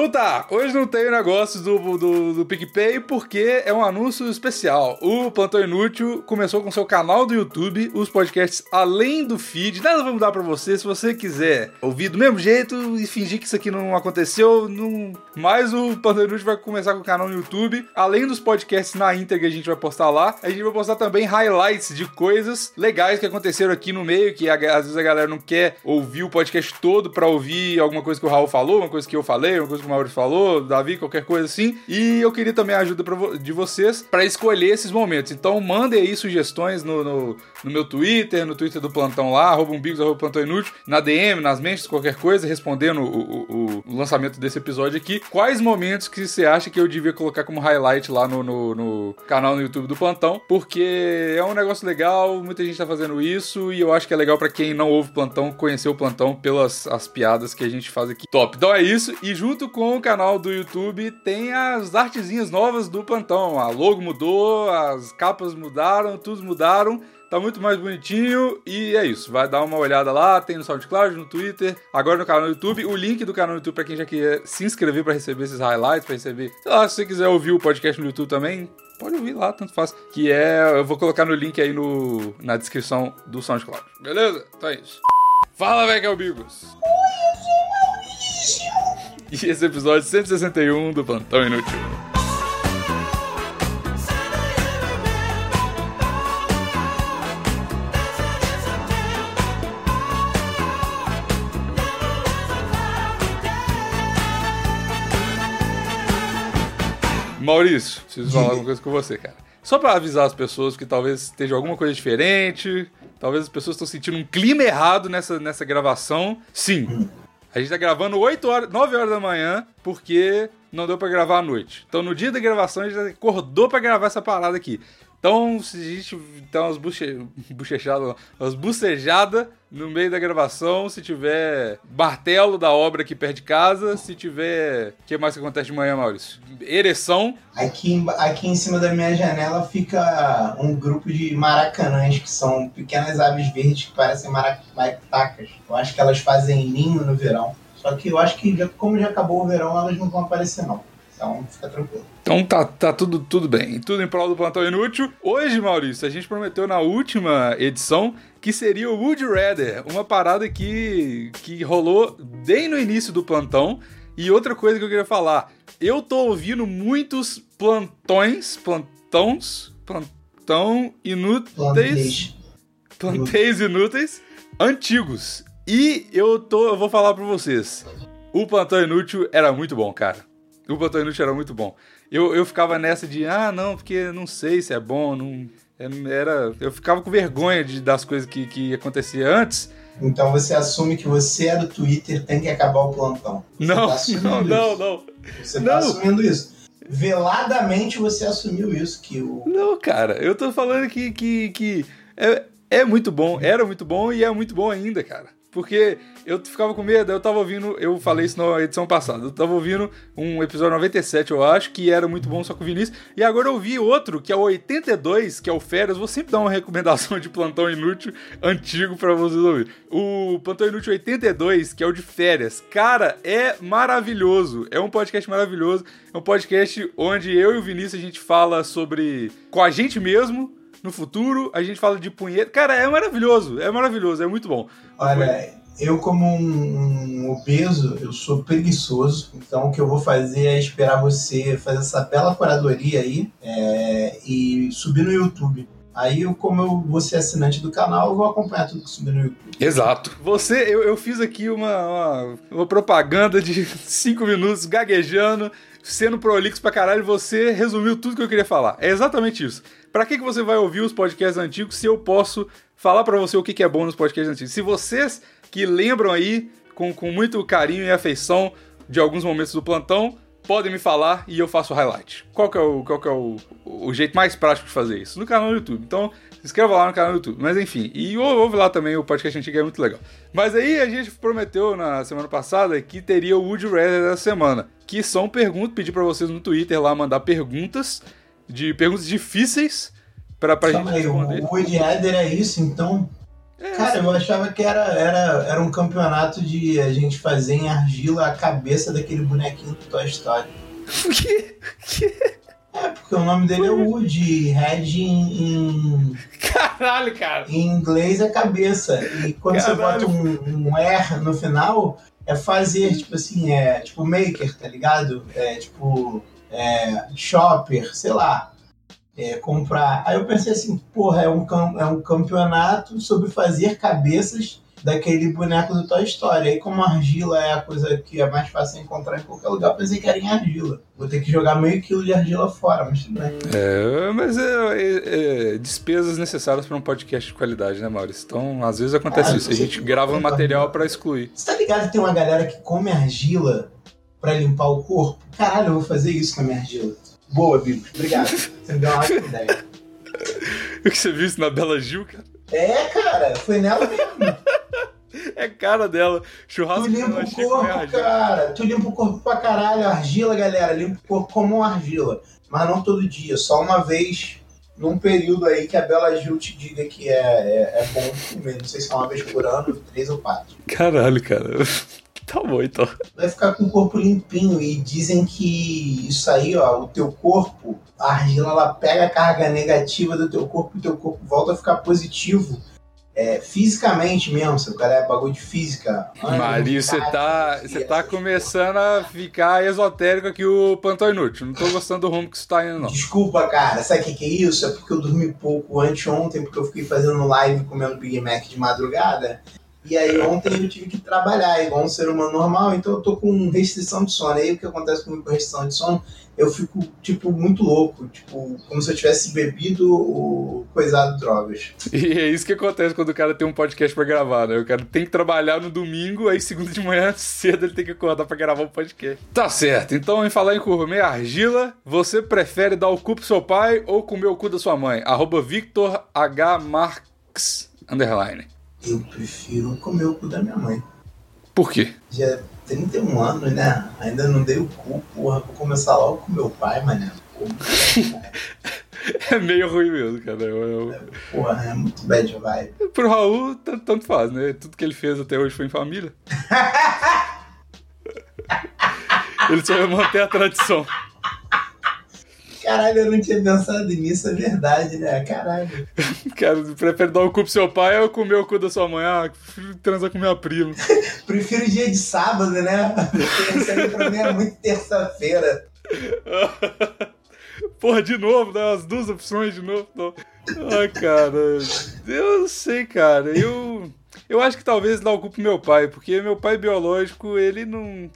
Então tá, hoje não tem negócio do, do, do PicPay porque é um anúncio especial. O Plantão Inútil começou com seu canal do YouTube, os podcasts além do feed. Nada vai mudar pra você. Se você quiser ouvir do mesmo jeito e fingir que isso aqui não aconteceu, não... mas o Plantão Inútil vai começar com o canal no YouTube. Além dos podcasts na íntegra a gente vai postar lá, a gente vai postar também highlights de coisas legais que aconteceram aqui no meio, que às vezes a galera não quer ouvir o podcast todo pra ouvir alguma coisa que o Raul falou, uma coisa que eu falei, uma coisa que Maurício falou, Davi, qualquer coisa assim. E eu queria também a ajuda vo de vocês para escolher esses momentos. Então mandem aí sugestões no, no, no, meu Twitter, no Twitter do Plantão lá, arroba umbigos, arroba plantão inútil, na DM, nas mentes, qualquer coisa, respondendo o, o, o, lançamento desse episódio aqui. Quais momentos que você acha que eu devia colocar como highlight lá no, no, no canal no YouTube do Plantão? Porque é um negócio legal, muita gente tá fazendo isso e eu acho que é legal para quem não ouve Plantão conhecer o Plantão pelas as piadas que a gente faz aqui. Top. Então é isso. E junto com o canal do YouTube tem as artezinhas novas do plantão. A logo mudou, as capas mudaram, tudo mudaram. Tá muito mais bonitinho e é isso. Vai dar uma olhada lá, tem no SoundCloud, no Twitter, agora no canal do YouTube. O link do canal do YouTube para quem já quer se inscrever para receber esses highlights, para receber. Sei lá, se você quiser ouvir o podcast no YouTube também, pode ouvir lá, tanto faz. Que é. Eu vou colocar no link aí no, na descrição do SoundCloud. Beleza? Então é isso. Fala, velho, Bigos! Oi, eu sou Maurício! E esse é o episódio 161 do Plantão Inútil. Maurício, preciso falar alguma coisa com você, cara. Só para avisar as pessoas que talvez esteja alguma coisa diferente, talvez as pessoas estão sentindo um clima errado nessa, nessa gravação. Sim, a gente tá gravando 8 horas, 9 horas da manhã, porque não deu para gravar à noite. Então no dia da gravação a gente acordou para gravar essa parada aqui. Então, se a gente der umas buche, buchechadas, umas bucejadas no meio da gravação, se tiver martelo da obra aqui perto de casa, se tiver. O que mais que acontece de manhã, Maurício? Ereção. Aqui, aqui em cima da minha janela fica um grupo de maracanãs, que são pequenas aves verdes que parecem maracutacas. Eu acho que elas fazem ninho no verão. Só que eu acho que, como já acabou o verão, elas não vão aparecer, não. Então fica tranquilo. Então tá, tá tudo, tudo bem. Tudo em prol do plantão inútil. Hoje, Maurício, a gente prometeu na última edição que seria o Would Rather, uma parada que, que rolou bem no início do plantão. E outra coisa que eu queria falar, eu tô ouvindo muitos plantões, plantões, plantão inúteis, plantéis inúteis, antigos. E eu tô, eu vou falar para vocês, o plantão inútil era muito bom, cara. O Plantão Inútil era muito bom. Eu, eu ficava nessa de, ah, não, porque não sei se é bom, não. É, era, eu ficava com vergonha de, das coisas que, que acontecia antes. Então você assume que você é do Twitter, tem que acabar o plantão. Você não, tá não, não, não. Você tá não. assumindo isso. Veladamente você assumiu isso, que o. Não, cara, eu tô falando que, que, que é, é muito bom, era muito bom e é muito bom ainda, cara. Porque eu ficava com medo, eu tava ouvindo, eu falei isso na edição passada, eu tava ouvindo um episódio 97, eu acho, que era muito bom só com o Vinícius, e agora eu vi outro, que é o 82, que é o Férias, vou sempre dar uma recomendação de Plantão Inútil antigo para vocês ouvirem. O Plantão Inútil 82, que é o de Férias, cara, é maravilhoso, é um podcast maravilhoso, é um podcast onde eu e o Vinícius a gente fala sobre, com a gente mesmo, no futuro, a gente fala de punheta. Cara, é maravilhoso, é maravilhoso, é muito bom. Olha, eu como um, um, obeso, eu sou preguiçoso, então o que eu vou fazer é esperar você fazer essa bela curadoria aí é, e subir no YouTube. Aí, eu, como eu vou ser assinante do canal, eu vou acompanhar tudo que subir no YouTube. Exato. Você, eu, eu fiz aqui uma, uma, uma propaganda de 5 minutos gaguejando, sendo prolixo pra caralho, você resumiu tudo que eu queria falar. É exatamente isso. Pra que, que você vai ouvir os podcasts antigos se eu posso falar para você o que, que é bom nos podcasts antigos? Se vocês que lembram aí com, com muito carinho e afeição de alguns momentos do plantão, podem me falar e eu faço o highlight. Qual que é o, qual que é o, o jeito mais prático de fazer isso? No canal do YouTube. Então, se inscreva lá no canal do YouTube. Mas enfim, e ouve lá também o podcast antigo, é muito legal. Mas aí a gente prometeu na semana passada que teria o Woody Redder da semana. Que são perguntas, pedir para vocês no Twitter lá mandar perguntas de perguntas difíceis pra, pra gente aí, responder. O Woody Rider é isso, então? É, Cara, eu achava que era, era, era um campeonato de a gente fazer em argila a cabeça daquele bonequinho do Toy Story. que, que... É, porque o nome dele é Woody. Red em, Caralho, cara. em inglês é cabeça. E quando você Caralho. bota um, um R no final, é fazer, tipo assim, é tipo maker, tá ligado? É tipo é, shopper, sei lá. É, comprar. Aí eu pensei assim, porra, é um, é um campeonato sobre fazer cabeças daquele boneco do Toy Story. Aí como argila é a coisa que é mais fácil encontrar em qualquer lugar, pensei que era em argila. Vou ter que jogar meio quilo de argila fora, mas tudo bem. É, mas é, é- é despesas necessárias para um podcast de qualidade, né, Maurício? Então, às vezes acontece Ah, isso. A gente grava um material para excluir. Você tá ligado que tem uma galera que come argila pra limpar o corpo? Caralho, eu vou fazer isso com a minha argila. Boa, Bigos. Obrigado. Você me deu uma ótima ideia. O que você viu isso na Bela Gil, cara? É, cara, foi nela mesmo. É cara dela. Churrasco Tu limpa o corpo, cara. Tu limpa o corpo pra caralho. Argila, galera, limpa o corpo como uma argila. Mas não todo dia, só uma vez num período aí que a Bela Gil te diga que é, é, é bom comer. Não sei se é uma vez por ano, três ou quatro. Caralho, cara. Tá bom, então. vai ficar com o corpo limpinho. E dizem que isso aí, ó, o teu corpo, a argila, ela pega a carga negativa do teu corpo e o teu corpo volta a ficar positivo. É, fisicamente mesmo, seu cara é bagulho de física. Mario, você tá, você tá começando a ficar esotérico aqui o Plantão Inútil. Não tô gostando do rumo que isso tá indo, não. Desculpa, cara, sabe o que, que é isso? É porque eu dormi pouco anteontem, porque eu fiquei fazendo live comendo Big Mac de madrugada. E aí ontem eu tive que trabalhar igual um ser humano normal, então eu tô com restrição de sono. Aí o que acontece comigo com restrição de sono? Eu fico, tipo, muito louco, tipo, como se eu tivesse bebido ou coisado drogas. E é isso que acontece quando o cara tem um podcast pra gravar, né? O cara tem que trabalhar no domingo, aí segunda de manhã cedo ele tem que acordar pra gravar um podcast. Tá certo. Então, em falar em comer argila, você prefere dar o cu pro seu pai ou comer o cu da sua mãe? Arroba Victor H. Marx, underline. Eu prefiro comer o cu da minha mãe. Por quê? Já 31 anos, né? Ainda não dei o cu, porra. Vou começar logo com meu pai, mané. É meio ruim mesmo, cara. Eu- eu- Porra, é muito bad vibe. Pro Raul, t- tanto faz, né? Tudo que ele fez até hoje foi em família. ele só ia manter a tradição. Caralho, eu não tinha pensado nisso, é verdade, né? Caralho. Cara, prefere dar o cu pro seu pai ou comer o cu da sua mãe? Ah, prefiro transar com minha prima. Prefiro dia de sábado, né? Aí pra mim é muito terça-feira. Porra, de novo, né? As duas opções de novo. Não. Ai, cara. Eu não sei, cara. Eu. Eu acho que talvez dar o cu pro meu pai, porque meu pai biológico, ele não.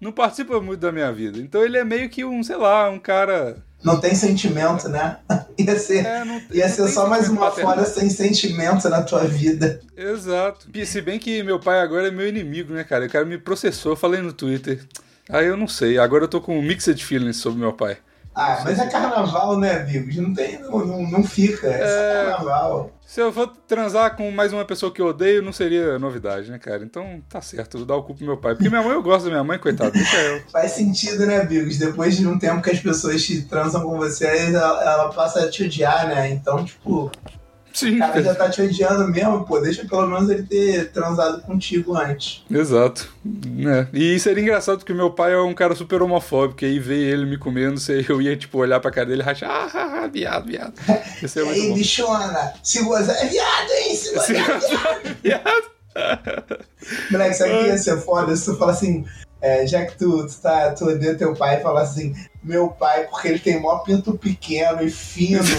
Não participa muito da minha vida. Então ele é meio que um, sei lá, um cara. Não tem sentimento, né? Ia ser, É, não, ia ser só mais uma fora sem sentimento na tua vida. Exato. E Se bem que meu pai agora é meu inimigo, né, cara? O cara me processou, eu falei no Twitter. Aí eu não sei. Agora eu tô com mixed feelings sobre meu pai. Ah, mas é carnaval, né, amigos? Não tem, não, não, não fica. É só É. carnaval. Se eu for transar com mais uma pessoa que eu odeio, não seria novidade, né, cara? Então tá certo, dar o cu pro meu pai. Porque minha mãe, eu gosto da minha mãe, coitado, deixa eu. Faz sentido, né, Bigos? Depois de um tempo que as pessoas te transam com você, ela, ela passa a te odiar, né? Então, tipo, Sim, o cara já tá te odiando mesmo, pô, deixa pelo menos ele ter transado contigo antes. exato. Né? E seria engraçado porque meu pai é um cara super homofóbico, e aí veio ele me comendo, eu ia, tipo, olhar pra cara dele e rachar, ah, ah, ah, viado, viado. Isso E é aí, bom. bichona, se você é viado, hein? Se você é viado. Viado. Moleque, sabe o que ia ser foda? Se tu fala assim, é, já que tu, tu, tá, tu odeia teu pai, fala assim, meu pai, porque ele tem mó pinto pequeno e fino.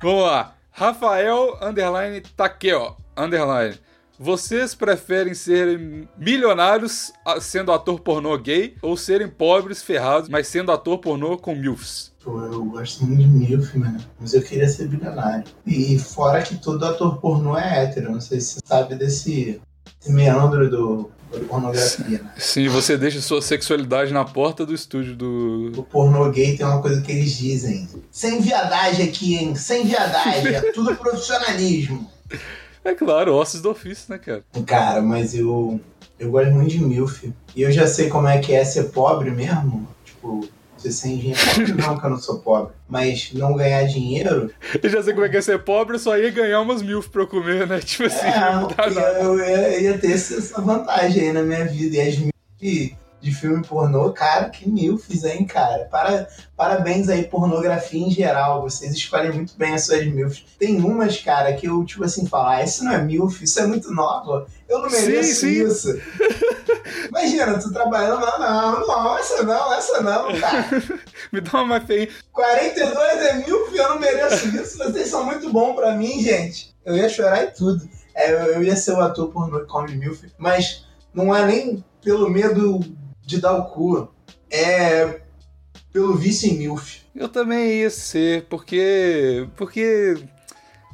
Vamos lá. Rafael, underline, Takeo, underline. Vocês preferem serem milionários sendo ator pornô gay ou serem pobres, ferrados, mas sendo ator pornô com MILFs? Pô, eu gosto muito de MILF, mano. Mas eu queria ser bilionário. E fora que todo ator pornô é hétero. Não sei se você sabe desse meandro do, da pornografia, né? Sim, você deixa sua sexualidade na porta do estúdio do. O pornô gay tem uma coisa que eles dizem. Sem viadagem aqui, hein? Sem viadagem. É tudo profissionalismo. É claro, ossos do ofício, né, cara? Cara, mas eu, eu gosto muito de MILF. E eu já sei como é que é ser pobre mesmo. Tipo, Você sem dinheiro. Não, que eu não sou pobre. Mas não ganhar dinheiro. Eu já sei como é que é ser pobre, eu só ia ganhar umas mil pra eu comer, né? Tipo assim, É, nada. eu, eu ia, ter essa vantagem aí na minha vida. E as mil de, de filme pornô, cara, que mil fiz aí, cara. Para, parabéns aí, pornografia em geral. Vocês escolhem muito bem as suas milfs. Tem umas, cara, que eu, tipo assim, falo, ah, isso não é milf, isso é muito nova. Eu não Sim, mereço sim. isso. Imagina, tu trabalhando, não, não, não, essa não, essa não, cara. Me dá uma mais feia. 42 é milf, eu não mereço isso. Vocês são muito bons pra mim, gente. Eu ia chorar e tudo. É, eu, ia ser o ator pornô que come milf. Mas não é nem pelo medo de dar o cu. É pelo vício em milf. Eu também ia ser, porque. Porque.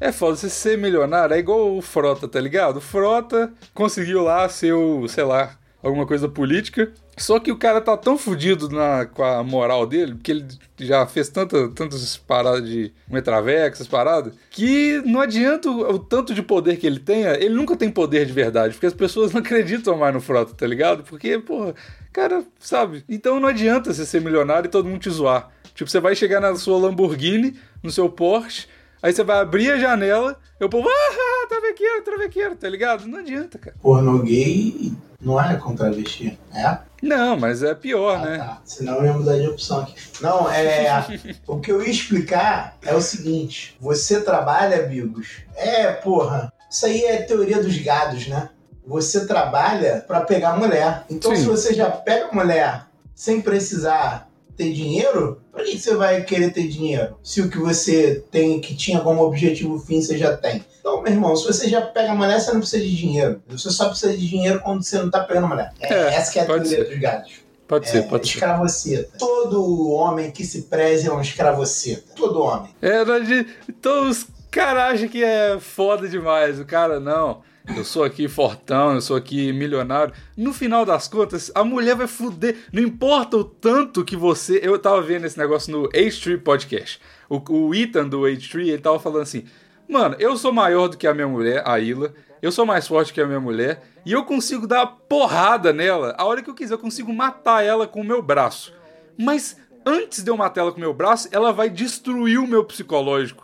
É foda, você ser milionário é igual o Frota, tá ligado? O Frota conseguiu lá ser o, sei lá, alguma coisa política. Só que o cara tá tão fudido na, com a moral dele, porque ele já fez tanta, tantas paradas de metravex, essas paradas, que não adianta o, o tanto de poder que ele tenha, ele nunca tem poder de verdade, porque as pessoas não acreditam mais no Frota, tá ligado? Porque, porra, cara, sabe? Então não adianta você ser milionário e todo mundo te zoar. Tipo, você vai chegar na sua Lamborghini, no seu Porsche, aí você vai abrir a janela, e o povo, ah, travequeiro, travequeiro, tá ligado? Não adianta, cara. Pornô gay não é com travesti, é? Não, mas é pior, Ah, né? tá. Senão eu ia mudar de opção aqui. Não, é. o que eu ia explicar é o seguinte: você trabalha, amigos? É, porra. Isso aí é teoria dos gados, né? Você trabalha pra pegar mulher. Então, Sim. se você já pega mulher sem precisar ter dinheiro, pra que você vai querer ter dinheiro? Se o que você tem, que tinha como objetivo fim, você já tem. Então, meu irmão, se você já pega mulher, você não precisa de dinheiro. Você só precisa de dinheiro quando você não tá pegando mulher. É, É, essa que é a teoria ser. dos gados. Pode É, ser, pode ser. escravoceta. Todo homem que se preze é um escravoceta. Todo homem. É, de- então os caras acham que é foda demais. O cara, não. Eu sou aqui fortão, eu sou aqui milionário. No final das contas, a mulher vai fuder. Não importa o tanto que você. Eu tava vendo esse negócio no H3 Podcast. O, o Ethan do H3, ele tava falando assim: Mano, eu sou maior do que a minha mulher, a Ila. Eu sou mais forte que a minha mulher. E eu consigo dar porrada nela a hora que eu quiser. Eu consigo matar ela com o meu braço. Mas antes de eu matar ela com o meu braço, ela vai destruir o meu psicológico.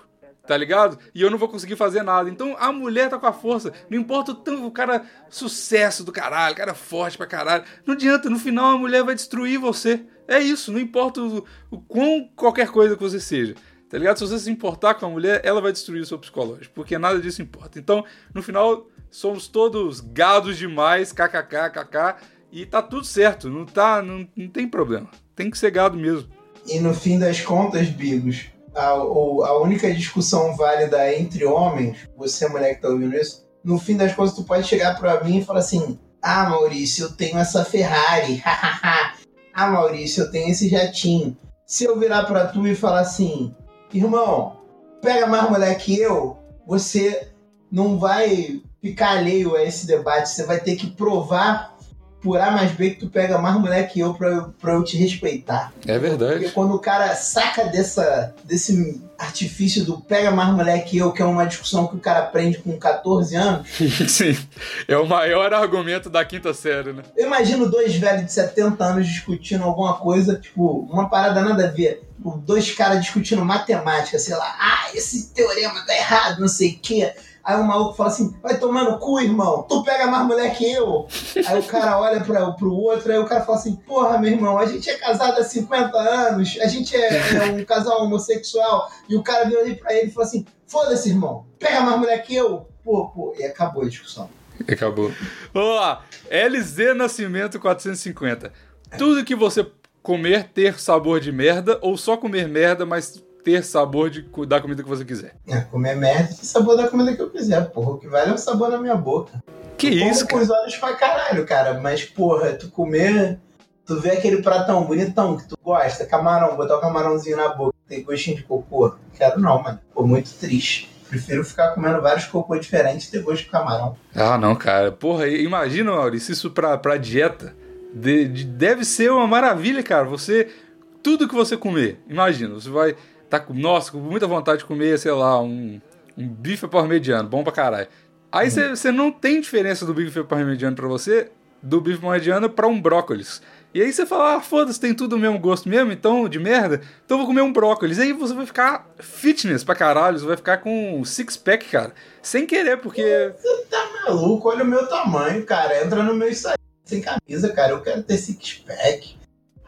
Tá ligado? E eu não vou conseguir fazer nada. Então a mulher tá com a força. Não importa o tanto, o cara sucesso do caralho, o cara forte pra caralho. Não adianta, no final a mulher vai destruir você. É isso, não importa o, o quão qualquer coisa que você seja. Tá ligado? Se você se importar com a mulher, ela vai destruir o seu psicológico. Porque nada disso importa. Então, no final, somos todos gados demais, kkk, kk. E tá tudo certo. Não, tá, não, não tem problema. Tem que ser gado mesmo. E no fim das contas, Bigos, a, a única discussão válida entre homens, você mulher que tá ouvindo isso, no fim das contas tu pode chegar pra mim e falar assim: Ah, Maurício, eu tenho essa Ferrari. ah, Maurício, eu tenho esse jatinho. Se eu virar pra tu e falar assim, irmão, pega mais mulher que eu, você não vai ficar alheio a esse debate. Você vai ter que provar por A mais B que tu pega mais mulher que eu pra, eu- pra eu te respeitar. É Porque verdade. quando o cara saca dessa, desse artifício do pega mais mulher que eu, que é uma discussão que o cara aprende com 14 anos, Sim. É o maior argumento da quinta série, né? eu imagino dois velhos de 70 anos discutindo alguma coisa, tipo, uma parada nada a ver. Tipo, Dois caras discutindo matemática, sei lá, ah, esse teorema tá errado, não sei o quê. Aí o maluco fala assim, vai tomar no cu, irmão, tu pega mais mulher que eu. Aí o cara olha pra, pro outro, aí o cara fala assim, porra, meu irmão, a gente é casado há 50 anos, a gente é, é um casal homossexual, e o cara virou ali pra ele e falou assim, foda-se, irmão, pega mais mulher que eu. Pô, pô, e acabou a discussão. Acabou. Vamos lá. LZ Nascimento 450. Tudo que você comer ter sabor de merda ou só comer merda, mas ter sabor de, da comida que você quiser. É, comer merda e sabor da comida que eu quiser, porra. O que vale é o sabor na minha boca. Que Como isso, com os olhos pra caralho, cara. Mas, porra, tu comer. Tu vê aquele pratão bonitão que tu gosta, camarão, botar o camarãozinho na boca, tem gostinho de cocô. Quero não, mano. Pô, muito triste. Prefiro ficar comendo vários cocô diferentes e ter gosto de camarão. Ah, não, cara. Porra, imagina, Maurício, isso pra, pra dieta. De- de- deve ser uma maravilha, cara. Você. Tudo que você comer. Imagina, você vai. Tá com, nossa, com muita vontade de comer, sei lá, um, um bife parmegiano, bom pra caralho. Aí você você não tem diferença do bife parmegiano pra você, do bife parmegiano pra um brócolis. E aí você fala, ah, foda-se, tem tudo o mesmo gosto mesmo, então, de merda, então eu vou comer um brócolis. E aí você vai ficar fitness pra caralho, você vai ficar com six-pack, cara. Sem querer, porque... Você tá maluco? Olha o meu tamanho, cara. Entra no meu Instagram sem camisa, cara. Eu quero ter six-pack.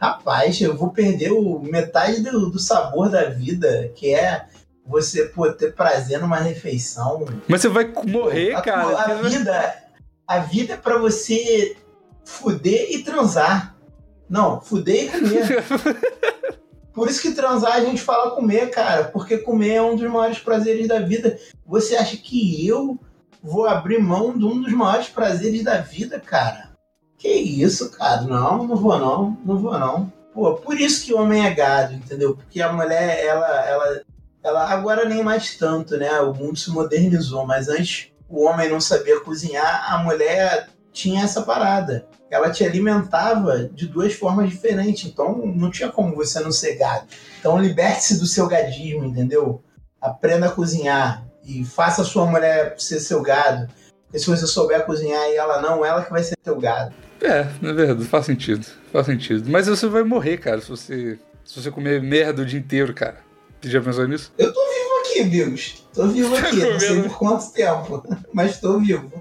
Rapaz, eu vou perder o metade do, do sabor da vida, que é você pô, ter prazer numa refeição. Mas você vai morrer, a, cara. A vida, a vida é pra você fuder e transar. Não, fuder e comer. Por isso que transar a gente fala comer, cara. Porque comer é um dos maiores prazeres da vida. Você acha que eu vou abrir mão de um dos maiores prazeres da vida, cara? Que isso, cara? Não, não vou não. Não vou não. Pô, por isso que o homem é gado, entendeu? Porque a mulher, ela, ela, ela agora nem mais tanto, né? O mundo se modernizou, mas antes o homem não sabia cozinhar, a mulher tinha essa parada. Ela te alimentava de duas formas diferentes, então não tinha como você não ser gado. Então liberte-se do seu gadismo, entendeu? Aprenda a cozinhar e faça a sua mulher ser seu gado. Porque se você souber cozinhar e ela não, ela que vai ser teu gado. É, na verdade, faz sentido. Faz sentido. Mas você vai morrer, cara, se você, se você comer merda o dia inteiro, cara. Você já pensou nisso? Eu tô vivo aqui, Bigos. Tô vivo aqui. não sei por quanto tempo, mas tô vivo.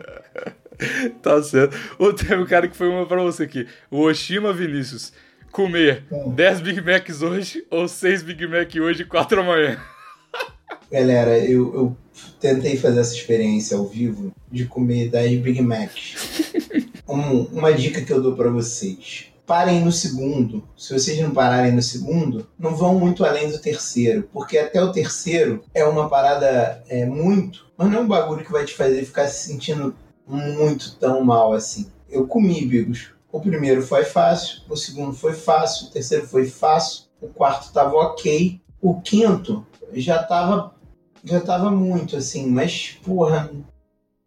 tá certo. Ou tem um cara que foi uma pra você aqui. O Oshima Vinícius. Comer hum. 10 Big Macs hoje ou 6 Big Mac hoje e 4 amanhã? Galera, eu, eu tentei fazer essa experiência ao vivo de comer 10 Big Macs. Um, uma dica que eu dou para vocês. Parem no segundo. Se vocês não pararem no segundo, não vão muito além do terceiro. Porque até o terceiro é uma parada é, muito. Mas não é um bagulho que vai te fazer ficar se sentindo muito tão mal assim. Eu comi, Bigos. O primeiro foi fácil, o segundo foi fácil, o terceiro foi fácil, o quarto tava ok, o quinto já tava já tava muito assim, mas porra,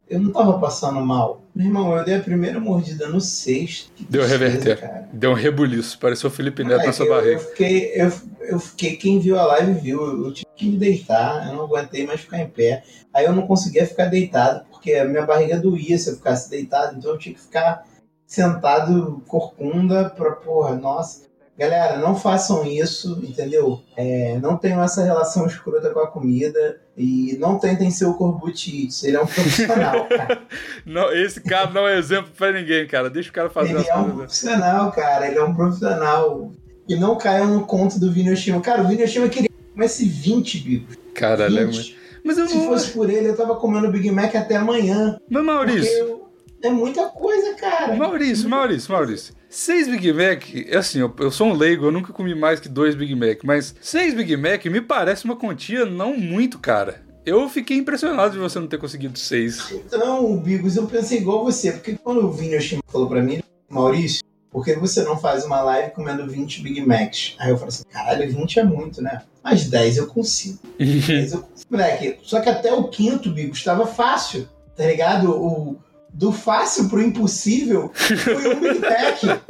eu não tava passando mal. Meu irmão, eu dei a primeira mordida no sexto. Deu reverter. Cara. Deu um rebuliço. Pareceu o Felipe Neto na sua eu, barriga. Eu fiquei, eu, eu fiquei, quem viu a live viu. Eu tive que me deitar, eu não aguentei mais ficar em pé. Aí eu não conseguia ficar deitado, porque a minha barriga doía se eu ficasse deitado, então eu tinha que ficar sentado corcunda pra, porra, nossa. Galera, não façam isso, entendeu? É, não tenham essa relação escrota com a comida e não tentem ser o Corbucci. Ele é um profissional, cara. não, esse cara não é exemplo pra ninguém, cara. Deixa o cara fazer Ele é um coisas. profissional, cara. Ele é um profissional. E não caiam no conto do Vini Oshima. Cara, o Vini Oshima queria comer esse 20, bicho. Caralho, 20. é mas eu Se não... fosse por ele, eu tava comendo Big Mac até amanhã. Mas, Maurício. É muita coisa, cara. Maurício, Maurício, Maurício. Seis Big Mac, é assim, eu, eu, sou um leigo, eu nunca comi mais que dois Big Mac, mas seis Big Mac me parece uma quantia não muito cara. Eu fiquei impressionado de você não ter conseguido seis. Então, Bigos, eu pensei igual você, porque quando o Vini Oshima falou pra mim, Maurício, por que você não faz uma live comendo 20 Big Macs? Aí eu falei assim, caralho, 20 é muito, né? Mas 10 eu consigo. 10 eu consigo. Moleque, só que até o quinto, Bigo, estava fácil, tá ligado? O, do fácil pro impossível foi um Big Mac.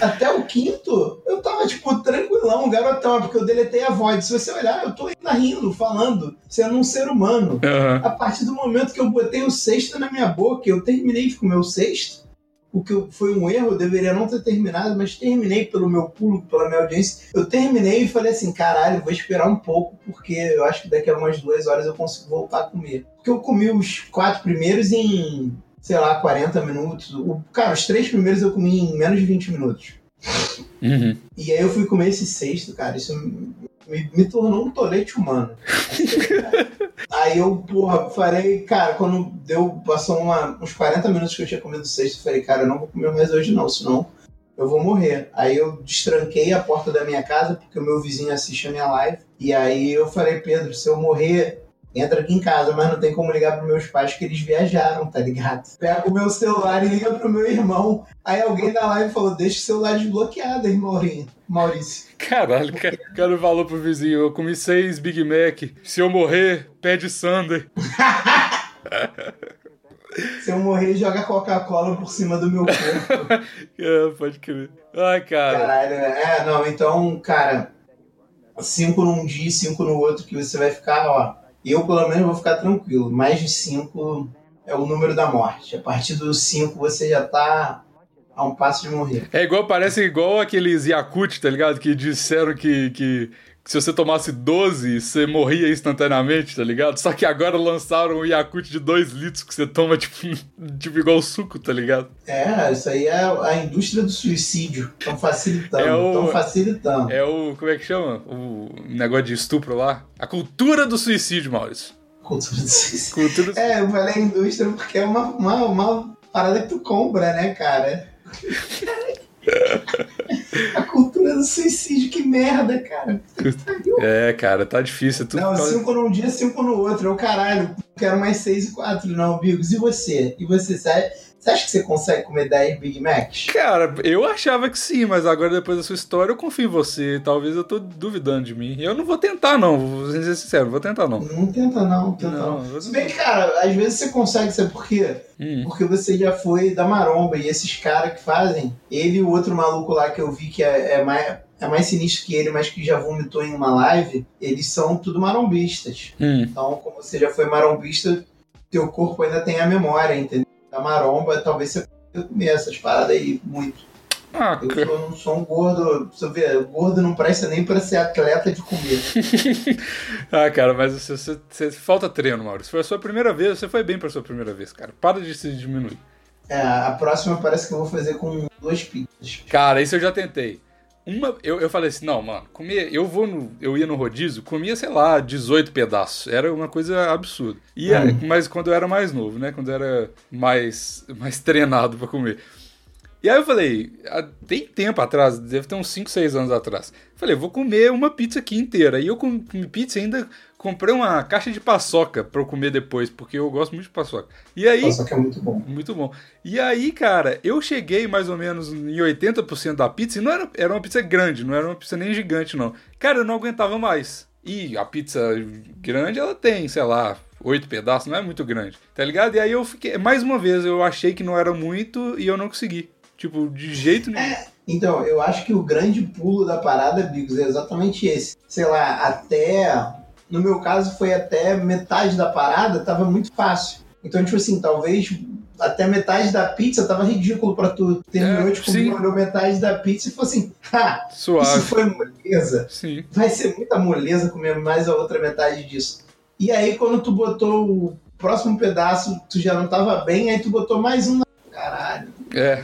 Até o quinto, eu tava, tipo, tranquilão, garotão, porque eu deletei a voz. Se você olhar, eu tô ainda rindo, falando, sendo um ser humano. Uhum. A partir do momento que eu botei o sexto na minha boca, eu terminei de comer o sexto, o que foi um erro, eu deveria não ter terminado, mas terminei pelo meu público, pela minha audiência. Eu terminei e falei assim, caralho, vou esperar um pouco, porque eu acho que daqui a umas duas horas eu consigo voltar a comer. Porque eu comi os quatro primeiros em, sei lá, 40 minutos. O, cara, os três primeiros eu comi em menos de 20 minutos. Uhum. E aí eu fui comer esse sexto, cara. Isso me, me tornou um tolete humano. Aí eu, porra, falei, cara, quando deu, passou uma, uns 40 minutos que eu tinha comido sexto, eu falei, cara, eu não vou comer mais hoje não, senão eu vou morrer. Aí eu destranquei a porta da minha casa, porque o meu vizinho assiste a minha live. E aí eu falei, Pedro, se eu morrer entra aqui em casa, mas não tem como ligar para meus pais que eles viajaram, tá ligado? Pega o meu celular e liga pro meu irmão. Aí alguém da live falou: deixa o celular desbloqueado, hein, Maurinho. Maurício. Caralho, o cara falou pro vizinho: eu comi seis Big Mac. Se eu morrer, pede Sunday. Se eu morrer, joga Coca-Cola por cima do meu corpo. é, pode crer. Ai, cara. Caralho, é, não, então, cara, cinco num dia e cinco no outro, que você vai ficar, ó, eu, pelo menos, vou ficar tranquilo. Mais de 5 é o número da morte. A partir dos 5 você já tá a um passo de morrer. É igual, parece igual aqueles Yakut, tá ligado? Que disseram que, que, que se você tomasse 12, você morria instantaneamente, tá ligado? Só que agora lançaram um Yakut de 2 litros que você toma, tipo, tipo igual suco, tá ligado? É, isso aí é a indústria do suicídio. Estão facilitando, É estão facilitando. É o. Como é que chama? O negócio de estupro lá? A cultura do suicídio, Maurício. Cultura do suicídio. Cultura do É, eu falei indústria porque é uma, uma, uma parada que tu compra, né, cara? A cultura do suicídio, que merda, cara. É, cara, tá difícil. É tudo Não, cinco num dia, cinco no outro. Eu, caralho, quero mais seis e quatro. Não, Bigos, e você? E você, você você acha que você consegue comer 10 Big Macs? Cara, eu achava que sim, mas agora depois da sua história eu confio em você. Talvez eu tô duvidando de mim. Eu não vou tentar, não. Vou ser sincero, não vou tentar, não. Não tenta não, tenta Não, não. Se bem que, cara, às vezes você consegue, sabe por quê? Hum. Porque você já foi da maromba e esses caras que fazem, ele e o outro maluco lá que eu vi que é, é mais, é mais sinistro que ele, mas que já vomitou em uma live, eles são tudo marombistas. Hum. Então, como você já foi marombista, teu corpo ainda tem a memória, entendeu? Da maromba, talvez você comer essas paradas aí muito. Ah, Eu não sou um gordo, você vê, gordo não presta nem pra ser atleta de comer. ah, cara, mas você, você- você- falta treino, Maurício. Foi a sua primeira vez, você foi bem pra sua primeira vez, cara. Para de se diminuir. É, a próxima parece que eu vou fazer com duas pizzas. Cara, isso eu já tentei. Uma, eu, eu falei assim, não, mano, comer, eu vou no, eu ia no rodízio, comia, sei lá, 18 pedaços. Era uma coisa absurda. E, Hum. Mas quando eu era mais novo, né? Quando eu era mais, mais treinado pra comer. E aí eu falei, há- tem tempo atrás, deve ter uns 5, 6 anos atrás. Falei, vou comer uma pizza aqui inteira. E eu com- comi pizza ainda comprei uma caixa de paçoca pra eu comer depois, porque eu gosto muito de paçoca. E aí, que é muito bom. muito bom. E aí, cara, eu cheguei mais ou menos em 80% da pizza, e não era, era uma pizza grande, não era uma pizza nem gigante, não. Cara, eu não aguentava mais. E a pizza grande, ela tem, sei lá, oito pedaços, não é muito grande, tá ligado? E aí eu fiquei, mais uma vez, eu achei que não era muito e eu não consegui. Tipo, de jeito nenhum. Então, eu acho que o grande pulo da parada, Bigos, é exatamente esse. Sei lá, até. No meu caso, foi até metade da parada, tava muito fácil. Então, tipo assim, talvez até metade da pizza tava ridículo pra tu. Terminou É, de comer, metade da pizza e falou assim: ha, isso Suave. foi moleza. Sim. Vai ser muita moleza comer mais a outra metade disso. E aí, quando tu botou o próximo pedaço, tu já não tava bem, aí tu botou mais um. na- Caralho. É.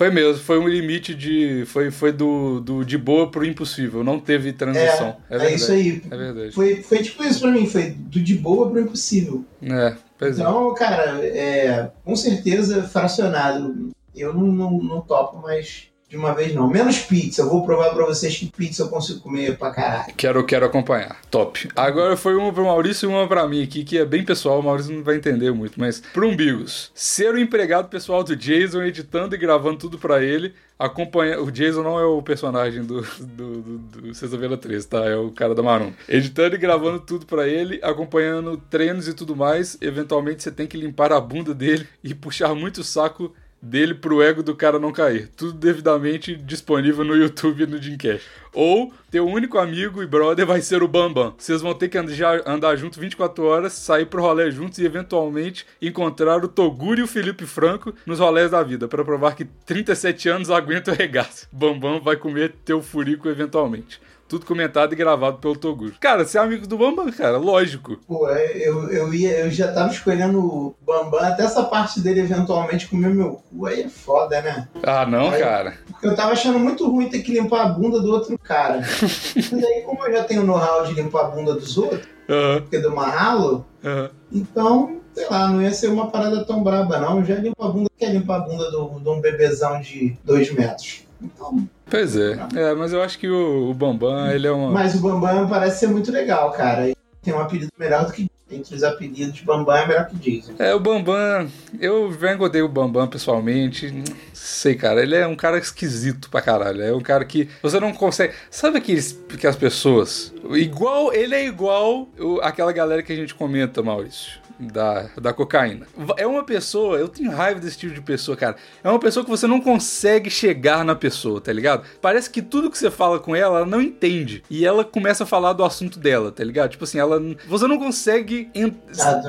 Foi mesmo, foi um limite de. Foi, foi do, do de boa pro impossível, não teve transição. É, É, verdade. isso aí. É verdade. Foi, foi tipo isso pra mim, foi do de boa pro impossível. É, pois é. Então, cara, é, com certeza fracionado. Eu não, não, não topo, mas de uma vez não. Menos pizza. Eu vou provar pra vocês que pizza eu consigo comer pra caralho. Quero, quero acompanhar. Top. Agora foi uma pro Maurício e uma pra mim aqui, que é bem pessoal, o Maurício não vai entender muito, mas pro Umbigos. Ser o empregado pessoal do Jason, editando e gravando tudo pra ele, acompanha. O Jason não é o personagem do, do, do, do Sexta-feira 13, tá? É o cara da Marum. Editando e gravando tudo pra ele, acompanhando treinos e tudo mais. Eventualmente você tem que limpar a bunda dele e puxar muito o saco dele pro ego do cara não cair. Tudo devidamente disponível no YouTube e no Dreamcast. Ou teu único amigo e brother vai ser o Bambam. Vocês vão ter que andar, andar junto 24 horas, sair pro rolê juntos e eventualmente encontrar o Toguro e o Felipe Franco nos rolés da vida, para provar que 37 anos aguenta o regaço. Bambam vai comer teu furico eventualmente. Tudo comentado e gravado pelo Toguro. Cara, você é amigo do Bambam, cara, lógico. Pô, eu, eu, ia, eu já tava escolhendo o Bambam, até essa parte dele eventualmente comer meu cu, aí é foda, né? Ah, não, Aí- cara. Porque eu tava achando muito ruim ter que limpar a bunda do outro cara. Mas aí, como eu já tenho know-how de limpar a bunda dos outros, Aham, porque do marralo, aham. então, sei lá, não ia ser uma parada tão braba, não. Eu já limpo a bunda, quer limpar a bunda do- de um bebezão de dois metros. Então, Pois é. É, mas eu acho que o, o Bambam, ele é uma. mas o Bambam parece ser muito legal, cara. Tem um apelido melhor do que. Entre os apelidos, Bambam é melhor que Jason. É, o Bambam, eu encontrei o Bambam pessoalmente. não Sei, cara, ele é um cara esquisito pra caralho. É um cara que você não consegue. Sabe aqueles que as pessoas. Igual, ele é igual o- aquela galera que a gente comenta, Maurício. Da, da cocaína. É uma pessoa, eu tenho raiva desse tipo de pessoa, cara. É uma pessoa que você não consegue chegar na pessoa, tá ligado? Parece que tudo que você fala com ela, ela não entende. E ela começa a falar do assunto dela, tá ligado? Tipo assim, ela. Você não consegue. ent- Ah,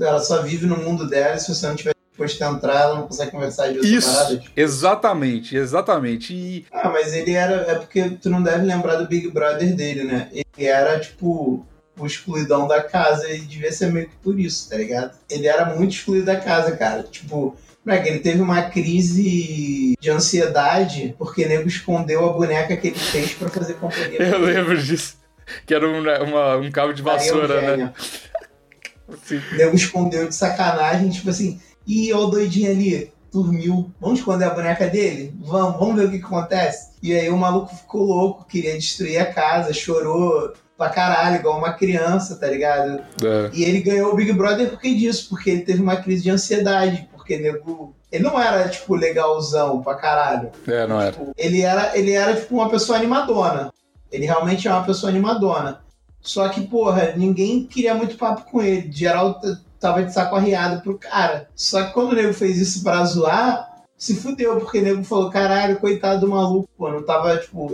ela só vive no mundo dela e se você não tiver depois de entrar, ela não consegue conversar de outra Isso, parada. Tipo. exatamente, exatamente. E Ah, mas ele era. É porque tu não deve lembrar do Big Brother dele, né? Ele era, tipo, o excluidão da casa e devia ser meio que por isso, tá ligado? Ele era muito excluído da casa, cara. Tipo, moleque, ele teve uma crise de ansiedade porque o nego escondeu a boneca que ele fez pra fazer companhia. eu lembro disso. Que era um, uma- um cabo de vassoura, Maria né? O nego escondeu de sacanagem, tipo assim, ih, ó o doidinho ali, dormiu, vamos esconder a boneca dele? Vamos, vamos ver o que acontece. E aí o maluco ficou louco, queria destruir a casa, chorou pra caralho, igual uma criança, tá ligado? É. E ele ganhou o Big Brother por que disso? Porque ele teve uma crise de ansiedade, porque nego. Ele não era, tipo, legalzão pra caralho. É, não era. Tipo, ele era, ele era tipo uma pessoa animadona. Ele realmente é uma pessoa animadona. Só que, porra, ninguém queria muito papo com ele. Geral tava de saco arriado pro cara. Só que quando o nego fez isso pra zoar, se fudeu, porque o nego falou, caralho, coitado do maluco, pô, não tava, tipo.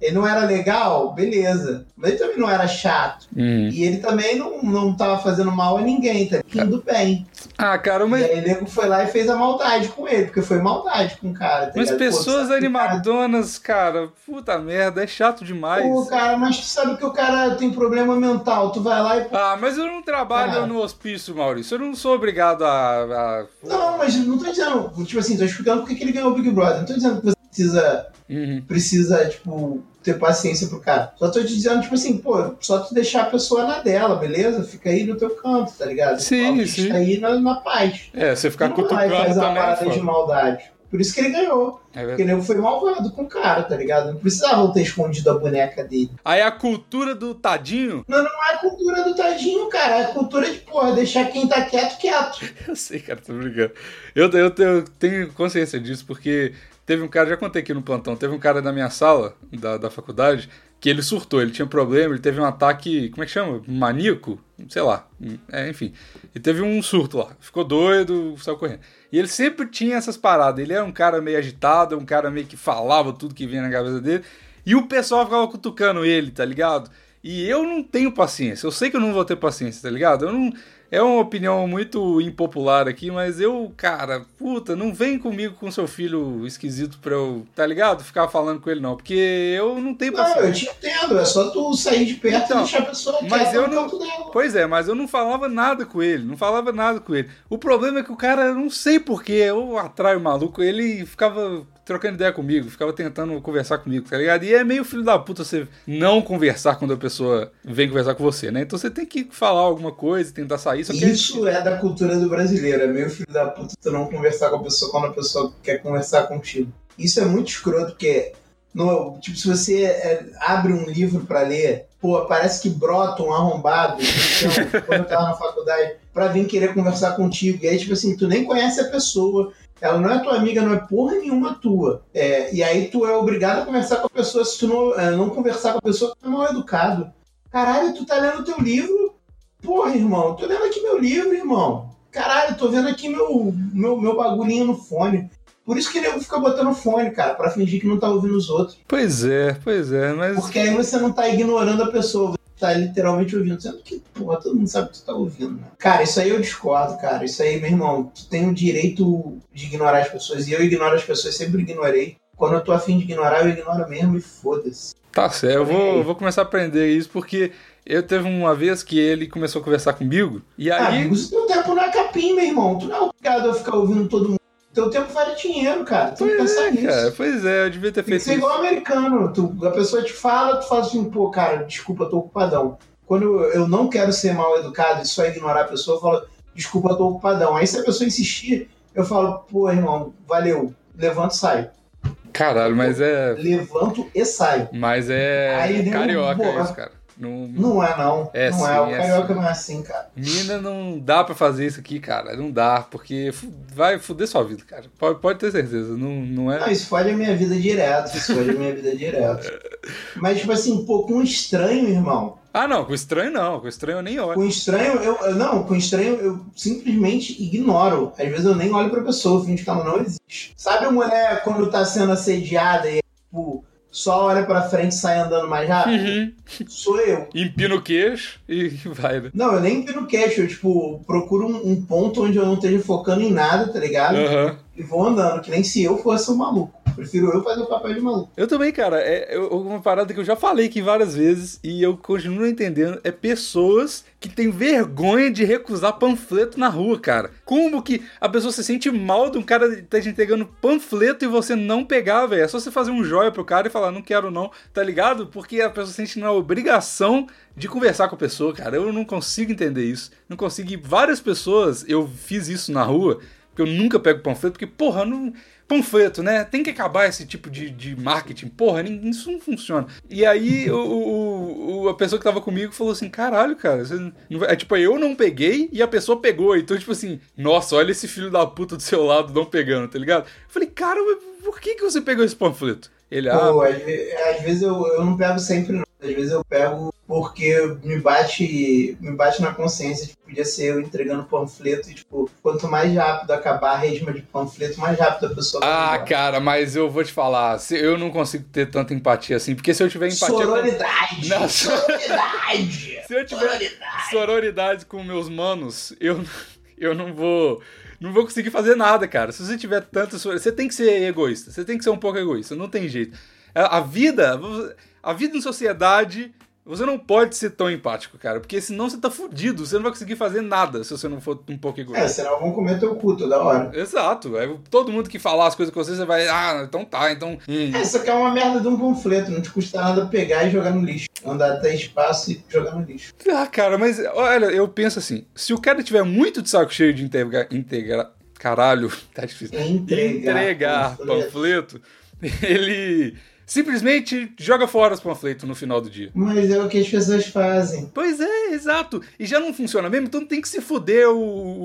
Ele não era legal, beleza. Mas ele também não era chato. Uhum. E ele também não, não tava fazendo mal a ninguém, tá indo bem. Ah, cara, E mas, aí o nego foi lá e fez a maldade com ele, porque foi maldade com o cara. Tá mas ligado? Pô, pessoas que o cara- animadonas, cara, puta merda, é chato demais. Pô, cara, mas tu sabe que o cara tem problema mental. Tu vai lá e. Ah, mas eu não trabalho Cara. no hospício, Maurício. Eu não sou obrigado a. a- Não, mas não tô dizendo. Tipo assim, tô explicando porque que ele ganhou o Big Brother. Não tô dizendo que você precisa, Uhum. precisa, tipo, ter paciência pro cara. Só tô te dizendo, tipo assim, pô, só tu deixar a pessoa na dela, beleza? Fica aí no teu canto, tá ligado? Sim, autista sim. aí na, na paz. É, você ficar cutucando também. é parada de maldade. Por isso que ele ganhou. É Porque ele foi malvado com o cara, tá ligado? Não precisava ter escondido a boneca dele. Aí a cultura do tadinho. Não, não é a cultura do tadinho, cara. É a cultura de, porra, deixar quem tá quieto, quieto. Eu sei, cara, tô brincando. Eu, eu, eu tenho consciência disso, porque teve um cara, já contei aqui no plantão, teve um cara da minha sala, da, da faculdade, que ele surtou, ele tinha problema, ele teve um ataque, como é que chama? Maníaco? Sei lá. É, enfim. Ele teve um surto lá. Ficou doido, saiu correndo. E ele sempre tinha essas paradas. Ele era um cara meio agitado, um cara meio que falava tudo que vinha na cabeça dele. E o pessoal ficava cutucando ele, tá ligado? E eu não tenho paciência. Eu sei que eu não vou ter paciência, tá ligado? Eu não. É uma opinião muito impopular aqui, mas eu, cara, puta, não vem comigo com seu filho esquisito pra eu, tá ligado? Ficar falando com ele, não. Porque eu não tenho Não, eu paciência. te entendo. É só tu sair de perto Então, e deixar a pessoa mas eu não-. Pois é, mas eu não falava nada com ele, não falava nada com ele. O problema é que o cara, não sei porquê, eu atraio o maluco, ele ficava trocando ideia comigo, ficava tentando conversar comigo, tá ligado? E é meio filho da puta você não conversar quando a pessoa vem conversar com você, né? Então você tem que falar alguma coisa, tentar sair, que Isso é da cultura do brasileiro. É meio filho da puta tu não conversar com a pessoa quando a pessoa quer conversar contigo. Isso é muito escroto, porque, no, tipo, se você é, abre um livro pra ler, pô, parece que brota um arrombado, então, quando eu tava na faculdade, pra vir querer conversar contigo. E aí, tipo assim, tu nem conhece a pessoa. Ela não é tua amiga, não é porra nenhuma tua. É, e aí tu é obrigado a conversar com a pessoa. Se tu não, é, não conversar com a pessoa, tu é mal educado. Caralho, tu tá lendo teu livro, Porra, irmão, tô lendo aqui meu livro, irmão. Caralho, tô vendo aqui meu, meu, meu bagulhinho no fone. Por isso que ele fica botando fone, cara, pra fingir que não tá ouvindo os outros. Pois é, pois é, mas. Porque aí você não tá ignorando a pessoa, tá literalmente ouvindo. Sendo que, porra, todo mundo sabe que tu tá ouvindo, né? Cara, isso aí eu discordo, cara. Isso aí, meu irmão, tu tem o direito de ignorar as pessoas. E eu ignoro as pessoas, sempre ignorei. Quando eu tô afim de ignorar, eu ignoro mesmo e foda-se. Tá certo, eu vou, eu vou começar a aprender isso porque eu teve uma vez que ele começou a conversar comigo e Ah, aí. amigo, teu tempo não é capim, meu irmão. Tu não é obrigado a ficar ouvindo todo mundo. Teu tempo vale dinheiro, cara. Tu tem que Pois pensar é, nisso. cara, pois é, eu devia ter que feito isso. igual americano. Tu, a pessoa te fala, tu fala assim, pô, cara, desculpa, tô ocupadão. Quando eu, eu não quero ser mal educado e só ignorar a pessoa, eu falo, desculpa, tô ocupadão. Aí se a pessoa insistir, eu falo, pô, irmão, valeu, levanto e saio. Caralho, mas é. Levanto e saio. Mas é Aí carioca boa. isso, cara. Não, Não é, não. É não sim, é. O é carioca sim. não é assim, cara. Mina, não dá pra fazer isso aqui, cara. Não dá, porque vai fuder sua vida, cara. Pode, pode ter certeza. Não, não Não, é. isso fode a minha vida direto. Isso fode a minha vida direto. Mas, tipo assim, pô, com um estranho, irmão. Ah, não, com estranho não. Com estranho eu nem olho. Com estranho, eu, eu- não, com estranho eu simplesmente ignoro. Às vezes eu nem olho pra pessoa, finge que ela não existe. Sabe a mulher quando tá sendo assediada e tipo, só olha pra frente e sai andando mais rápido? Uhum. Sou eu. Empina o queixo e vai, né? Não, eu nem empino o queixo, eu, tipo, procuro um, um ponto onde eu não esteja focando em nada, tá ligado? Aham. E vou andando, que nem se eu fosse um maluco. Prefiro eu fazer o papel de maluco. Eu também, cara. É uma parada que eu já falei aqui várias vezes e eu continuo entendendo é pessoas que têm vergonha de recusar panfleto na rua, cara. Como que a pessoa se sente mal de um cara tá te entregando panfleto e você não pegar, velho? É só você fazer um joia pro cara e falar, não quero não, tá ligado? Porque a pessoa se sente na obrigação de conversar com a pessoa, cara. Eu não consigo entender isso. Não consigo. Várias pessoas, eu fiz isso na rua, porque eu nunca pego panfleto, porque, porra, não. Panfleto, né? Tem que acabar esse tipo de, de marketing. Porra, isso não funciona. E aí o, o- o- a pessoa que tava comigo falou assim: caralho, cara. Você não vai-" é tipo, eu não peguei e a pessoa pegou. Então, tipo assim, nossa, olha esse filho da puta do seu lado não pegando, tá ligado? Eu falei, cara, por que, que você pegou esse panfleto? Ele, ah, Pô, às, ve- às vezes eu, eu não pego sempre, não. Às vezes eu pego porque me bate, me bate na consciência que podia ser eu entregando panfleto e, tipo, quanto mais rápido acabar a resma de panfleto, mais rápido a pessoa Ah, cara, mas eu vou te falar, eu não consigo ter tanta empatia assim, porque se eu tiver empatia. com- Sororidade! Não. Sororidade! Se eu tiver Sororidade! sororidade com meus manos, eu, eu não vou. Não vou conseguir fazer nada, cara. Se você tiver tanto. Você tem que ser egoísta. Você tem que ser um pouco egoísta. Não tem jeito. A vida. A vida em sociedade. Você não pode ser tão empático, cara. Porque senão você tá fudido. Você não vai conseguir fazer nada se você não for um pouco É, egoísta. senão vão comer teu cu toda hora. Exato. Aí todo mundo que falar as coisas com você, você vai. Ah, então tá, então. hum. É, isso aqui é uma merda de um panfleto, não te custa nada pegar e jogar no lixo. Andar até espaço e jogar no lixo. Ah, cara, mas olha, eu penso assim: se o cara tiver muito de saco cheio de integrar. Integra... Caralho, tá difícil. Entregar, Entregar panfleto. panfleto, ele simplesmente joga fora os panfletos no final do dia. Mas é o que as pessoas fazem. Pois é, exato. E já não funciona mesmo, então tem que se fuder o,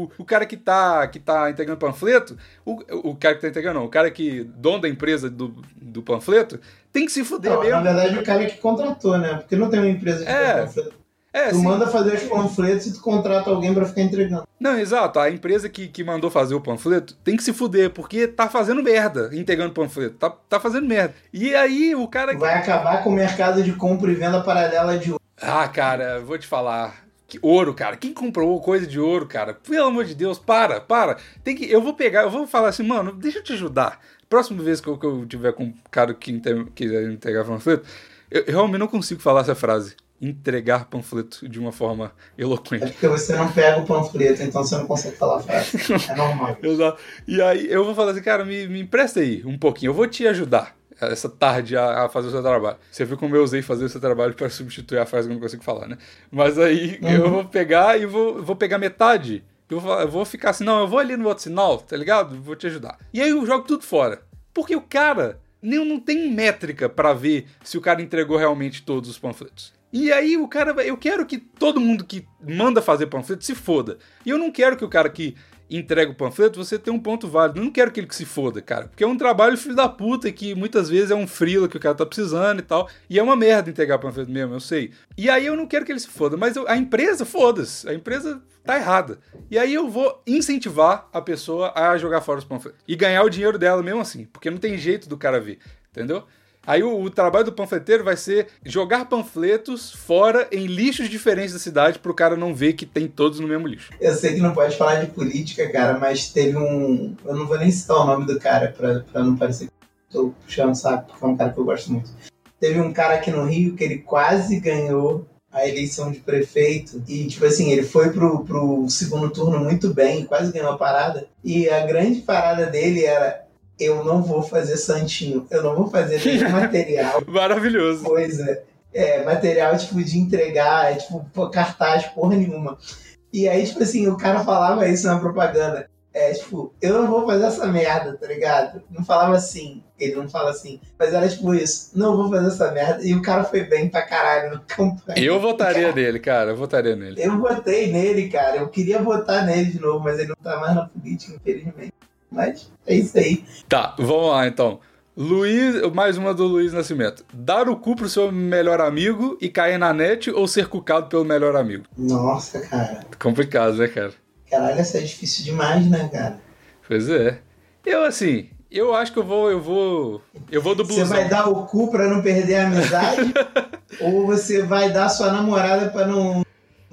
o, o cara que tá, que tá entregando panfleto, o, o cara que tá entregando, não, o cara que, dono da empresa do, do panfleto, tem que se fuder Não, na mesmo. verdade, o cara que contratou, né? Porque não tem uma empresa de É. panfleto. É, Tu sim. manda fazer os panfletos e tu contrata alguém pra ficar entregando. Não, exato. A empresa que, que mandou fazer o panfleto tem que se fuder, porque tá fazendo merda entregando panfleto. Tá, tá fazendo merda. E aí o cara. Vai acabar com o mercado de compra e venda paralela de ouro. Ah, cara, vou te falar. Que ouro, cara. Quem comprou coisa de ouro, cara? Pelo amor de Deus, para, para. Tem que. Eu vou pegar, eu vou falar assim, mano, deixa eu te ajudar. Próxima vez que eu, que eu tiver com um cara que quiser entregar panfleto, eu, eu realmente não consigo falar essa frase. Entregar panfleto de uma forma É eloquente. porque você não pega o panfleto, então você não consegue falar a frase. É normal. Exato. E aí eu vou falar assim, cara, me, me empresta aí um pouquinho, eu vou te ajudar essa tarde a, a fazer o seu trabalho. Você viu como eu usei fazer o seu trabalho para substituir a frase que eu não consigo falar, né? Mas aí Uhum. eu vou pegar e vou, vou pegar metade. Eu vou, eu vou ficar assim, não, eu vou ali no outro sinal, tá ligado? Vou te ajudar. E aí eu jogo tudo fora. Porque o cara nem, não tem métrica para ver se o cara entregou realmente todos os panfletos. E aí o cara. Eu quero que todo mundo que manda fazer panfleto se foda. E eu não quero que o cara que entrega o panfleto, você tenha um ponto válido. Eu não quero que ele que se foda, cara. Porque é um trabalho filho da puta que muitas vezes é um frila que o cara tá precisando e tal. E é uma merda entregar panfleto mesmo, eu sei. E aí eu não quero que ele se foda. Mas eu- a empresa, foda-se. A empresa tá errada. E aí eu vou incentivar a pessoa a jogar fora os panfletos. E ganhar o dinheiro dela mesmo assim. Porque não tem jeito do cara ver. Entendeu? Aí o, o trabalho do panfleteiro vai ser jogar panfletos fora em lixos diferentes da cidade pro cara não ver que tem todos no mesmo lixo. Eu sei que não pode falar de política, cara, mas teve um. Eu não vou nem citar o nome do cara pra, pra não parecer que tô puxando saco, porque é um cara que eu gosto muito. Teve um cara aqui no Rio que ele quase ganhou a eleição de prefeito e, tipo assim, ele foi pro, pro segundo turno muito bem, quase ganhou a parada. E a grande parada dele era: eu não vou fazer santinho, eu não vou fazer nenhum material Maravilhoso. coisa, é, material, tipo, de entregar, é, tipo, cartaz, porra nenhuma. E aí, tipo assim, o cara falava isso na propaganda. É, tipo, eu não vou fazer essa merda, tá ligado? Não falava assim, ele não fala assim, mas era tipo isso, não vou fazer essa merda. E o cara foi bem pra caralho na campanha. Eu votaria Cara, nele, cara. Eu votaria nele. Eu votei nele, cara. Eu queria votar nele de novo, mas ele não tá mais na política, infelizmente. Mas é isso aí. Tá, vamos lá então. Luiz, mais uma do Luiz Nascimento. Dar o cu pro seu melhor amigo e cair na net ou ser cucado pelo melhor amigo? Nossa, cara. Complicado, né, cara? Caralho, essa é difícil demais, né, cara? Pois é. Eu, assim, Eu acho que eu vou, eu vou, eu vou do blusão. Você vai dar o cu pra não perder a amizade? ou você vai dar sua namorada pra não,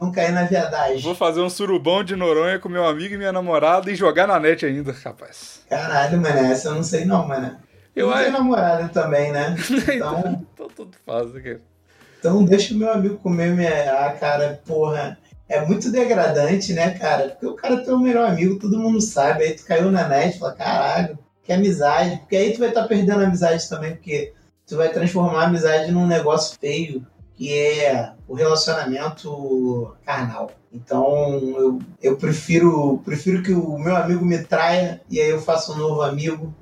não cair na viadagem? Vou fazer um surubão de Noronha com meu amigo e minha namorada e jogar na net ainda, rapaz. Caralho, mano, essa eu não sei não, mano. Eu não acho- tenho namorada também, né? Então, Então tudo faz, né, cara? então deixa o meu amigo comer minha. Ah, cara, porra. É muito degradante, né, cara? Porque o cara é teu melhor amigo, todo mundo sabe. Aí tu caiu na net e fala, caralho, que amizade. Porque aí tu vai estar perdendo a amizade também, porque tu vai transformar a amizade num negócio feio, que é o relacionamento carnal. Então eu, eu prefiro, prefiro que o meu amigo me traia e aí eu faço um novo amigo.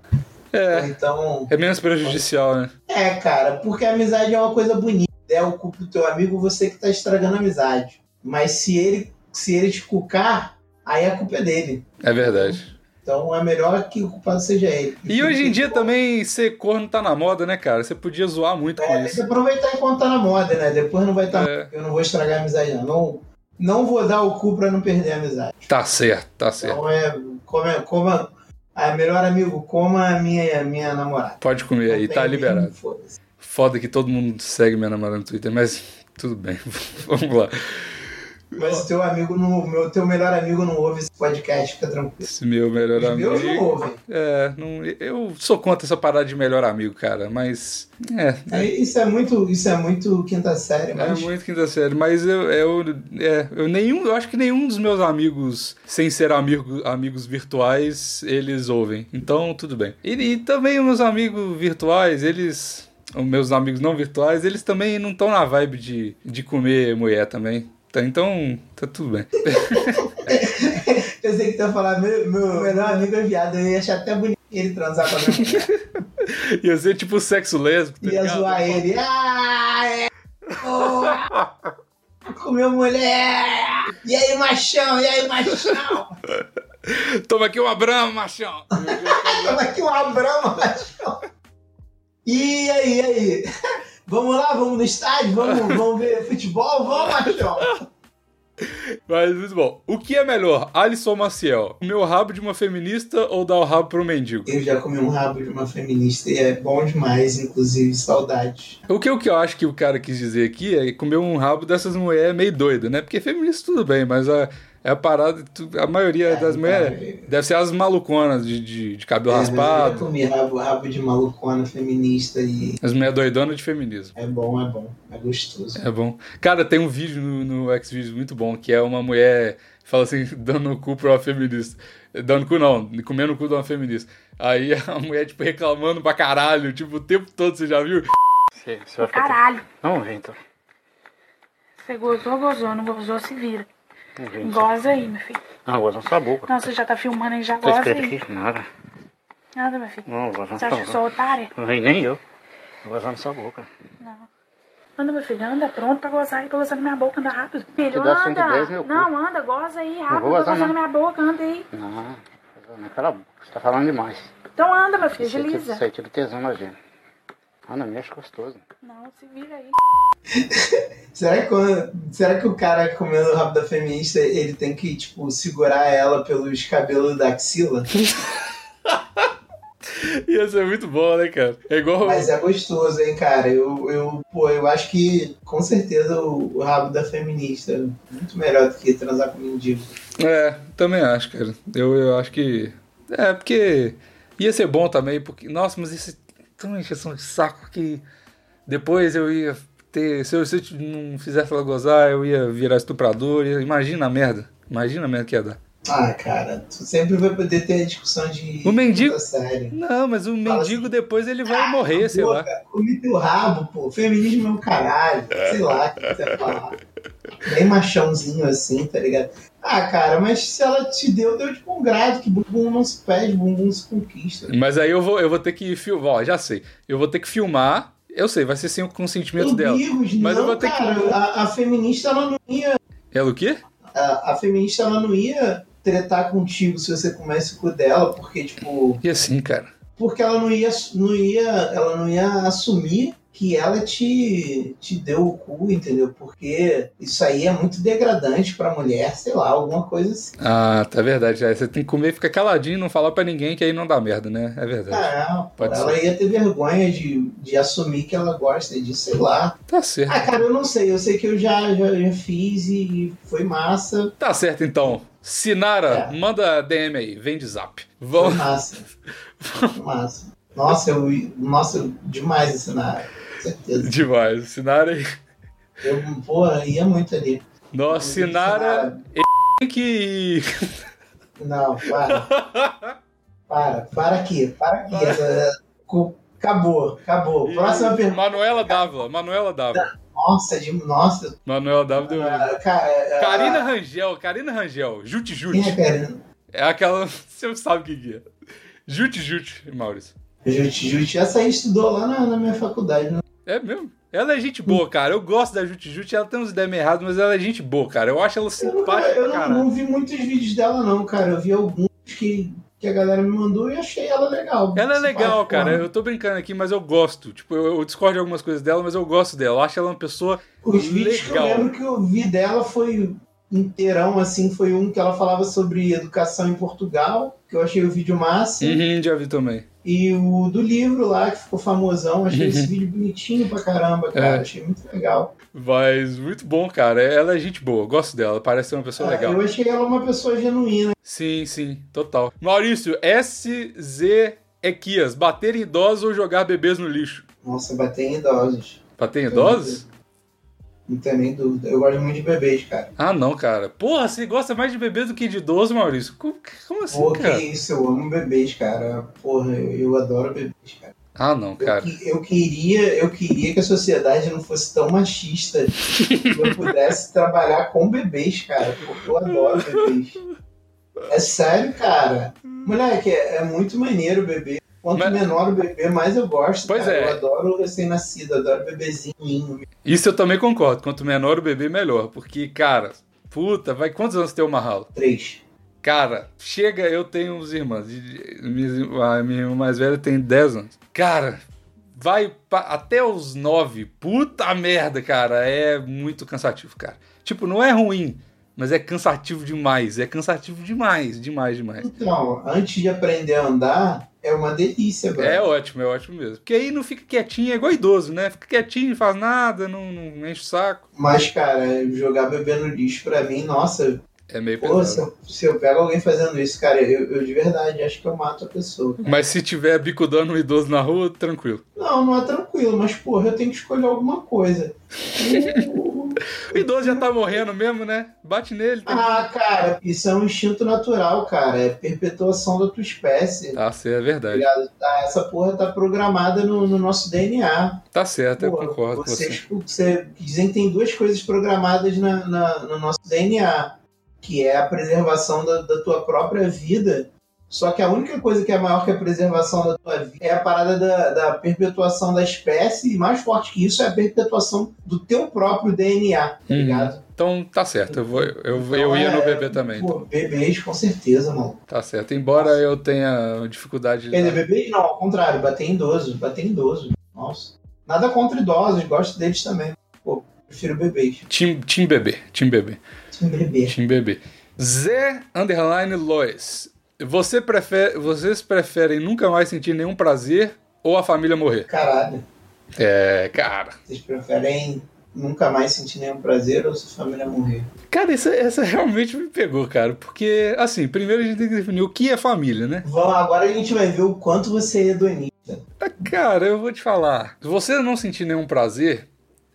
É, então. é menos prejudicial, né? É, cara, porque a amizade é uma coisa bonita. É o culpa do teu amigo, você que tá estragando a amizade. Mas se ele, se ele te cucar, aí a culpa é dele. É verdade. Então é melhor que o culpado seja ele. E hoje em dia também ser corno tá na moda, né, cara? Você podia zoar muito com É, tem que isso. aproveitar enquanto tá na moda, né? Depois não vai estar. É. Eu não vou estragar a amizade, não. não. Não vou dar o cu pra não perder a amizade. Tá certo, tá certo. Então é. Coma, coma, ah, melhor amigo, coma a minha, minha namorada. Pode comer aí, tá liberado. foda-se. Foda que todo mundo segue minha namorada no Twitter, mas tudo bem. Vamos lá. Mas o teu amigo não. Meu, teu melhor amigo não ouve esse podcast, fica tranquilo. Esse meu melhor Os meus não amigo. ouvem. É, não, eu sou contra essa parada de melhor amigo, cara, mas. É, É, isso é muito, isso é muito quinta série, É mas muito quinta série, mas eu, eu, é, eu nenhum, eu acho que nenhum dos meus amigos, sem ser amigo, amigos virtuais, eles ouvem. Então, tudo bem. E, e também os meus amigos virtuais, eles, os meus amigos não virtuais, eles também não estão na vibe de, de comer mulher também. Tá, Então, tá tudo bem. eu sei que tu ia falar, meu, meu melhor amigo é viado, eu ia achar até bonito ele transar com a minha mulher. Ia ser tipo sexo lésbico, tá Ia ligado? zoar ele. Ah, é. Oh, comeu mulher! E aí, machão? E aí, machão? Toma aqui uma brama, machão! Toma aqui uma brama, machão. E aí, e aí? Vamos lá, vamos no estádio? Vamos, vamos ver futebol? Vamos, machão? Mas, muito bom. O que é melhor, Alisson Maciel? Comer o rabo de uma feminista ou dar o rabo pro mendigo? Eu já comi um rabo de uma feminista e é bom demais, inclusive, saudade. O que, o que eu acho que o cara quis dizer aqui é comer um rabo dessas mulheres meio doida, né? Porque feminista tudo bem, mas a, é a parada, tu- a maioria É, das mulheres cara, deve ser as maluconas de, de, de cabelo É, mas Eu raspado, comi rabo, rabo de malucona feminista e as mulheres doidonas de feminismo. é bom, é bom, é gostoso. É bom. Cara, tem um vídeo no, no Xvideos muito bom, que é uma mulher, fala assim, dando o cu pra uma feminista. Dando cu não, comendo o cu de uma feminista. Aí a mulher, tipo, reclamando pra caralho, tipo, o tempo todo, você já viu? Você, você vai ficar. Caralho. Vamos ver então. Você gozou, gozou. Não gozou, se vira. Ver. então. Goza aí, meu filho. Ah, vou usar sua boca. Não, você já tá filmando aí, já Tá goza aí. Nada. Nada, meu filho. Não, vou usar Você acha que eu sua sou boca. otária? Não vem nem eu. Na sua boca. Não. Anda, meu filho, anda pronto pra gozar aí, pra gozar na minha boca, anda rápido. Filho, anda. 110, meu cu. não, anda, goza aí, rápido, vou pra gozar, gozar na não. minha boca, anda aí. Não, vou usar naquela boca. Você tá falando demais. Então anda, meu filho, agiliza. Isso aí tira tesão na gente. Ah, não, mexe gostoso. Não, se vira aí. Será que, quando- será que o cara comendo o rabo da feminista, ele tem que, tipo, segurar ela pelos cabelos da axila? Ia ser muito bom, né, cara? É igual. Mas é gostoso, hein, cara? Eu, eu, pô, eu acho que, com certeza, o, o rabo da feminista é muito melhor do que transar com mendigo. É, também acho, cara. Eu, eu acho que. É, porque ia ser bom também, porque. Nossa, mas é tão encheção de saco que depois eu ia ter. Se eu, se eu não fizesse ela gozar, eu ia virar estuprador. ia- Imagina a merda. Imagina a merda que ia dar. Ah, cara, tu sempre vai poder ter a discussão de. O mendigo-. Não, mas o Fala mendigo assim, depois ele vai morrer, sei lá. Boca, Comi teu rabo, pô. Feminismo é um caralho. Sei lá o que você falar. Bem machãozinho assim, tá ligado? Ah, cara, mas se ela te deu, deu de bom grado, que bumbum não se pede, bumbum se conquista. Mas aí eu vou, eu vou ter que filmar. Ó, já sei. Eu vou ter que filmar. Eu sei, vai ser sem o consentimento dela. Mas não, eu vou ter que- cara, a, a feminista ela não ia. Ela o quê? A, a feminista ela não ia tretar contigo se você comesse o cu dela, porque, tipo, E assim, cara. porque ela não ia, não ia, ela não ia assumir que ela te, te deu o cu, entendeu? Porque isso aí é muito degradante pra mulher, sei lá, alguma coisa assim. Ah, tá verdade. Aí você tem que comer ficar caladinho, não falar pra ninguém, que aí não dá merda, né? É verdade. Ah, Pode ela ia ter vergonha de, de assumir que ela gosta de, sei lá. Tá certo. Ah, cara, eu não sei. Eu sei que eu já, já, já fiz e foi massa. Tá certo, então. Sinara, É. manda DM aí, vem de zap. Foi Vamos. massa. Foi massa. Nossa, eu, nossa, demais esse cenário. Certeza. Demais. Sinara. Eu, porra, ia muito ali. Nossa, Sinara que. Não, para. Para, para aqui, para aqui. É, co- Acabou, acabou. Próxima pergunta. Manuela Dávila, Manuela Dávila. Nossa, de, nossa. Manuela Dávila deu. ah, Cara, ah, Karina Rangel, Karina Rangel, Jute é Jute. Karina? É aquela. Você sabe o que que é. Jute Jute, Maurício. Jute, Jute. Essa aí estudou lá na, na minha faculdade. Né? É mesmo? Ela é gente boa, cara. Eu gosto da Jute Jute. Ela tem uns ideias meio erradas, mas ela é gente boa, cara. Eu acho ela Eu, simpática eu não, caralho. não vi muitos vídeos dela, não, cara. Eu vi alguns que, que a galera me mandou e achei ela legal. Ela é legal, cara. Eu tô brincando aqui, mas eu gosto. Tipo, eu, eu discordo de algumas coisas dela, mas eu gosto dela. Eu acho ela uma pessoa. Os vídeos que eu legal. lembro que eu vi dela foi inteirão, assim, foi um que ela falava sobre educação em Portugal, que eu achei o vídeo massa. Uhum, já vi também. E o do livro lá, que ficou famosão, achei esse vídeo bonitinho pra caramba, cara. Uhum. É. Achei muito legal. Mas muito bom, cara. Ela é gente boa. Gosto dela. Parece ser uma pessoa Ah, legal. Eu achei ela uma pessoa genuína. Sim, sim, total. Maurício, SZ Equias, bater em idosos ou jogar bebês no lixo? Nossa, bater em idosos. Bater em idosos? Não tem nem dúvida. Eu gosto muito de bebês, cara. Ah, não, cara. Porra, você gosta mais de bebês do que de idoso, Maurício? Como, como assim, Pô, que cara? isso, eu amo bebês, cara. Porra, eu, eu adoro bebês, cara. Ah, não, Eu, cara. que- eu queria, eu queria que a sociedade não fosse tão machista que eu pudesse trabalhar com bebês, cara, porque eu adoro bebês. É sério, cara. Moleque, é, é muito maneiro o bebê. Quanto Mas- menor o bebê, mais eu gosto. Pois cara. é. Eu adoro recém-nascido, adoro bebezinho. Isso eu também concordo. Quanto menor o bebê, melhor. Porque, cara, puta, vai quantos anos tem o Marralo? Três. Cara, chega, eu tenho uns irmãos. A minha irmã mais velha tem 10 anos. Cara, vai pa- até os 9. Puta merda, cara. É muito cansativo, cara. Tipo, não é ruim, mas é cansativo demais. É cansativo demais, demais, demais. Então, antes de aprender a andar, é uma delícia, velho. É ótimo, é ótimo mesmo. Porque aí não fica quietinho, é igual idoso, né? Fica quietinho, não faz nada, não, não enche o saco. Mas, cara, jogar bebê no lixo pra mim, nossa, É meio pô, se pesado. eu, se eu pego alguém fazendo isso, cara, eu, eu de verdade acho que eu mato a pessoa. Mas se tiver bicudando um idoso na rua, tranquilo. Não, não é tranquilo, mas, porra, eu tenho que escolher alguma coisa. O idoso já tá morrendo mesmo, né? Bate nele. Tem... ah, cara, isso é um instinto natural, cara. É perpetuação da tua espécie. Tá certo, é verdade. ligado? Tá, essa porra tá programada no, no nosso DNA. Tá certo, eu Porra, concordo com você. vocês, você dizem que tem duas coisas programadas na, na- no nosso DNA, que é a preservação da, da tua própria vida. Só que a única coisa que é maior que a preservação da tua vida é a parada da, da perpetuação da espécie, e mais forte que isso é a perpetuação do teu próprio DNA, tá Uhum. ligado? Então tá certo, eu, vou, eu, eu Então, ia no é, bebê também. Pô, bebês, com certeza, mano. Tá certo. Embora eu tenha dificuldade de. Quer dizer, bebês não, ao contrário, bater em idoso, bater em idoso. Nossa. Nada contra idosos, gosto deles também. Pô, prefiro bebês. Team, team bebê, Tim bebê. Team bebê. Zé Underline Lois. Você prefere, vocês preferem nunca mais sentir nenhum prazer ou a família morrer? Caralho. É, cara. Vocês preferem nunca mais sentir nenhum prazer ou sua família morrer? Cara, essa, essa realmente me pegou, cara. Porque, assim, primeiro a gente tem que definir o que é família, né? Vamos, agora a gente vai ver o quanto você é hedonista. Ah, Cara, eu vou te falar. Se você não sentir nenhum prazer,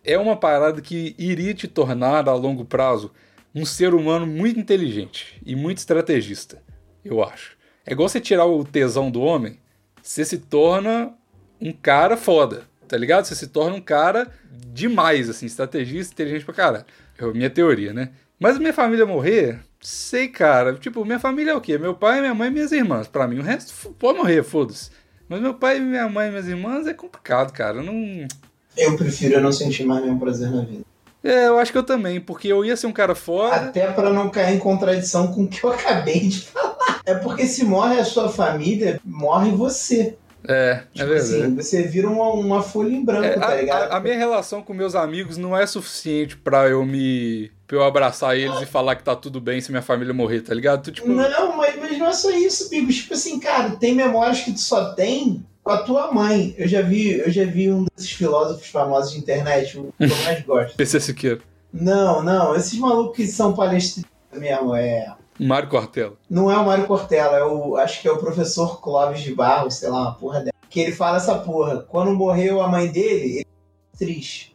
é uma parada que iria te tornar, a longo prazo, um ser humano muito inteligente e muito estrategista, eu acho. É igual você tirar o tesão do homem, você se torna um cara foda, tá ligado? Você se torna um cara demais, assim, estrategista, inteligente pra caralho. É a minha teoria, né? Mas minha família morrer, sei, cara. Tipo, minha família é o quê? Meu pai, minha mãe e minhas irmãs. Pra mim, o resto pode morrer, foda-se. Mas meu pai, minha mãe e minhas irmãs é complicado, cara. Eu não. Eu prefiro não sentir mais nenhum prazer na vida. É, eu acho que eu também, porque eu ia ser um cara foda. Até pra não cair em contradição com o que eu acabei de falar. É porque se morre a sua família, morre você. É, é Tipo verdade. assim, você vira uma, uma folha em branco, É, tá ligado? a, a- minha relação com meus amigos não é suficiente pra eu me. pra eu abraçar eles e falar que tá tudo bem se minha família morrer, tá ligado? Tu, tipo, Não, mas, mas não é só isso, Bigo. Tipo assim, cara, tem memórias que tu só tem com a tua mãe. Eu já vi, eu já vi um desses filósofos famosos de internet, o que eu mais gosto. PC Siqueira, Não, não, esses malucos que são palestristas mesmo, é. Mário Cortella. Não é o Mário Cortella, é o, acho que é o professor Clóvis de Barros, sei lá, uma porra dela. Que ele fala essa porra. Quando morreu a mãe dele, ele triste.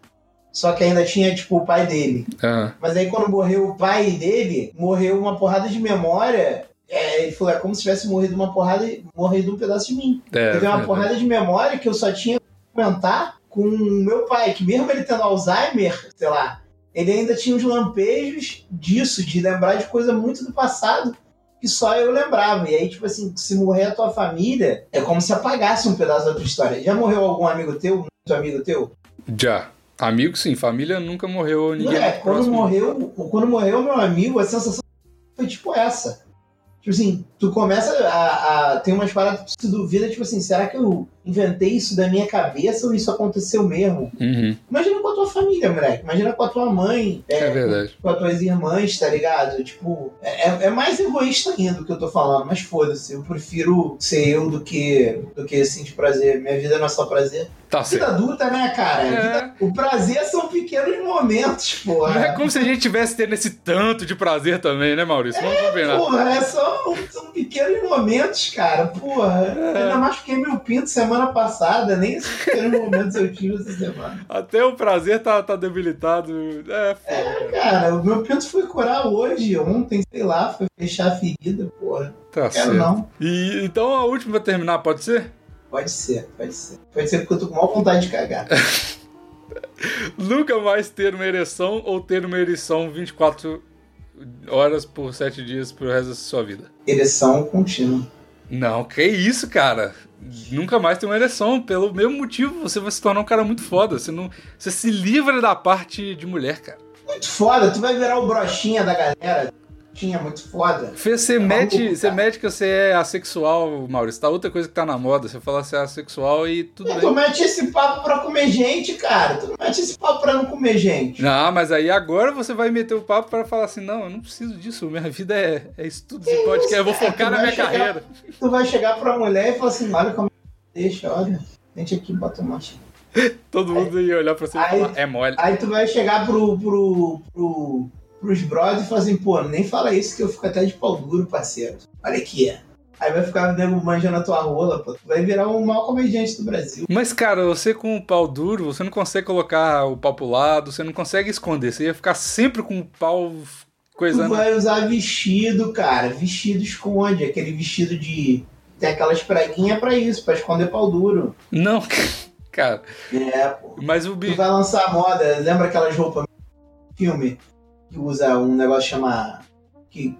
Só que ainda tinha, tipo, o pai dele. Ah, Mas aí quando morreu o pai dele, morreu uma porrada de memória. É, ele falou, é como se tivesse morrido uma porrada, morrido um pedaço de mim. é, Teve uma é, porrada de memória que eu só tinha que comentar com o meu pai, que mesmo ele tendo Alzheimer, sei lá, ele ainda tinha uns lampejos disso, de lembrar de coisa muito do passado que só eu lembrava. E aí, tipo assim, se morrer a tua família, é como se apagasse um pedaço da tua história. Já morreu algum amigo teu, muito amigo teu? Já. Amigo, sim. Família nunca morreu. Ninguém Não é, quando próximo. morreu, quando morreu meu amigo, a sensação foi tipo essa. Tipo assim, tu começa a, a tem umas paradas que tu duvida, tipo assim, será que eu inventei isso da minha cabeça ou isso aconteceu mesmo? Uhum, Imagina com a tua família, moleque. Imagina com a tua mãe, é, é, verdade. com as tuas irmãs, tá ligado? Tipo, é, é mais egoísta ainda o que eu tô falando, mas foda-se. Eu prefiro ser eu do que, do que sentir prazer. Minha vida não é só prazer. Tá Vida certo. adulta, né, cara? É. Vida- o prazer são pequenos momentos, porra. Não é como se a gente tivesse tendo esse tanto de prazer também, né, Maurício? Vamos combinar. Porra, é só, são pequenos momentos, cara. Porra, É. ainda machuquei meu pinto semana passada, nem esses momentos eu tive essa semana. Até o prazer tá, tá debilitado. É, foda, cara. Cara, o meu pinto foi curar hoje, ontem, sei lá, foi fechar a ferida, porra. Tá Quero certo. não. E, então a última pra terminar, pode ser? Pode ser, pode ser. Pode ser porque eu tô com maior vontade de cagar. Nunca mais ter uma ereção ou ter uma ereção 24 horas por 7 dias pro resto da sua vida. Ereção contínua. Não, que isso, cara. Nunca mais ter uma ereção. Pelo mesmo motivo, você vai se tornar um cara muito foda. Você, não, você se livra da parte de mulher, cara. Muito foda, tu vai virar o brochinha da galera. Tinha muito foda. Fê, você Tá mete, você mete que você é assexual, Maurício. Tá outra coisa que tá na moda. Você fala que você é assexual e tudo Tu bem. mete esse papo pra comer gente, cara. Tu não mete esse papo pra não comer gente. Não, mas aí agora você vai meter o papo pra falar assim: não, eu não preciso disso. Minha vida é, é estudos e podcast. Eu vou focar Tu na minha chegar- carreira. Tu vai chegar pra mulher e falar assim, olha como deixa, olha. Gente aqui, bota uma Todo mundo ia olhar pra você e Aí- falar: é mole. Aí tu vai chegar pro, pro, pro, pros brothers e falar assim, pô, nem fala isso que eu fico até de pau duro, parceiro. Olha aqui. Aí vai ficar nego manjando a tua rola, pô. Tu vai virar o maior comediante do Brasil. Mas, cara, você com o pau duro, você não consegue colocar o pau pro lado, você não consegue esconder. Você ia ficar sempre com o pau Tu coisando. vai usar vestido, cara. Vestido esconde. Aquele vestido de. Tem aquelas preguinhas pra isso, pra esconder pau duro. Não, cara. É, pô. Mas o Tu bicho. vai lançar a moda, lembra aquelas roupas filme que usa um negócio chama que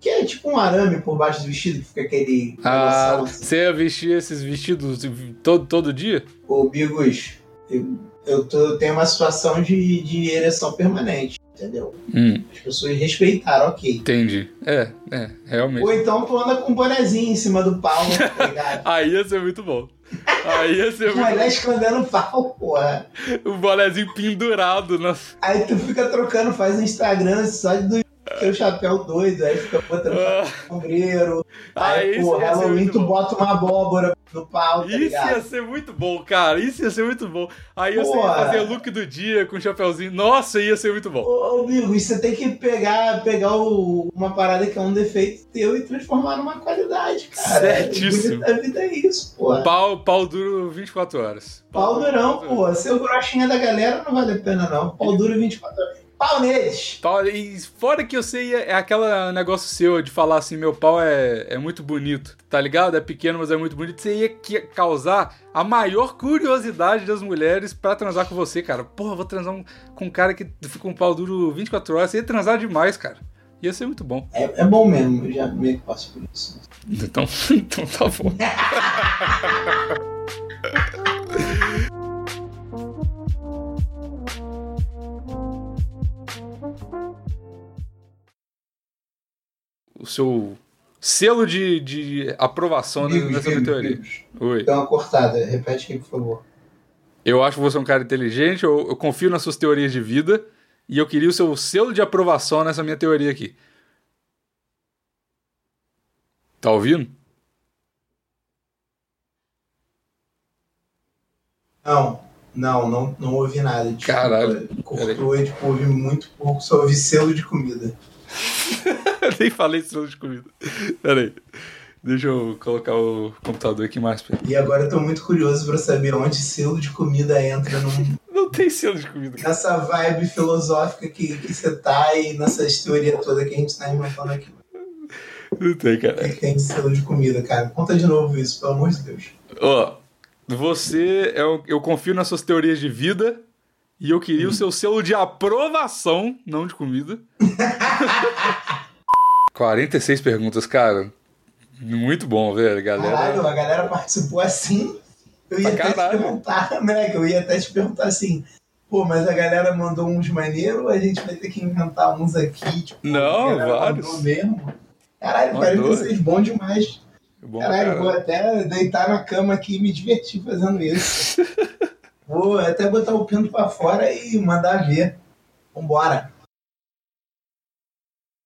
que é tipo um arame por baixo do vestido que fica aquele Ah, assim. você ia vestir esses vestidos todo, todo dia? Ô, Bigos, eu, eu tô- eu tenho uma situação de, de ereção permanente, entendeu? Hum, As pessoas respeitaram, ok. entendi. É, é, realmente. Ou então tu anda com um bonezinho em cima do pau, tá ligado? Aí ia ser muito bom. Aí ia ser muito Mulher escondendo o pau, porra. O bonezinho pendurado. Na... Aí tu fica trocando, faz um Instagram só de teu chapéu doido, aí fica botando Ah, sombreiro. Aí, Aí pô, isso Halloween tu bota uma abóbora no pau, tá Isso ligado? ia ser muito bom, cara. Isso ia ser muito bom. Aí você ia fazer look do dia com o chapéuzinho. Nossa, ia ser muito bom. Ô, Bigo, e você tem que pegar, pegar o- uma parada que é um defeito teu e transformar numa qualidade, cara. Certíssimo. A vida é isso, pô. Pau, pau duro 24 horas. Pau durão, pô. Ser o broxinha da galera não vale a pena, não. Pau duro 24 horas. Pau neles! Pau- e fora que eu sei, é aquele negócio seu de falar assim, meu pau é, é muito bonito, tá ligado? É pequeno, mas é muito bonito. Você ia que- causar a maior curiosidade das mulheres pra transar com você, cara. Porra, vou transar um- com um cara que fica com um pau duro 24 horas. Você ia transar demais, cara. Ia ser muito bom. É, é bom mesmo, eu já meio que passo por isso. Então, então tá bom. seu selo de, de aprovação nessa minha teoria. Oi. Deu uma cortada. Repete aqui, por favor. Eu acho que você é um cara inteligente, eu, eu confio nas suas teorias de vida e eu queria o seu selo de aprovação nessa minha teoria aqui. Tá ouvindo? Não, não, não, não ouvi nada. Desculpa. Caralho. Cortou, e, tipo, ouvi muito pouco, só ouvi selo de comida. Nem falei selo de comida. Pera aí. Deixa eu colocar o computador aqui mais perto. E agora eu tô muito curioso pra saber onde selo de comida entra num- Não tem selo de comida. cara. nessa vibe filosófica que, que você tá e nessas teorias todas que a gente tá inventando aqui. Não tem, O que, cara. que tem de selo de comida, cara? Conta de novo isso, pelo amor de Deus. Ó, você, eu, eu confio nas suas teorias de vida e eu queria o seu selo de aprovação, não de comida. 46 perguntas, cara. Muito bom, velho, Caralho, galera. a galera participou assim. Eu ia até te caralho. perguntar, né? Eu ia até te perguntar assim. Pô, mas a galera mandou uns maneiros a gente vai ter que inventar uns aqui? Tipo, Não, vários. mesmo. Caralho, Mandou. 46 bom demais. Bom, Caralho, cara. vou até deitar na cama aqui e me divertir fazendo isso. vou até botar o pinto pra fora e mandar ver. Vambora.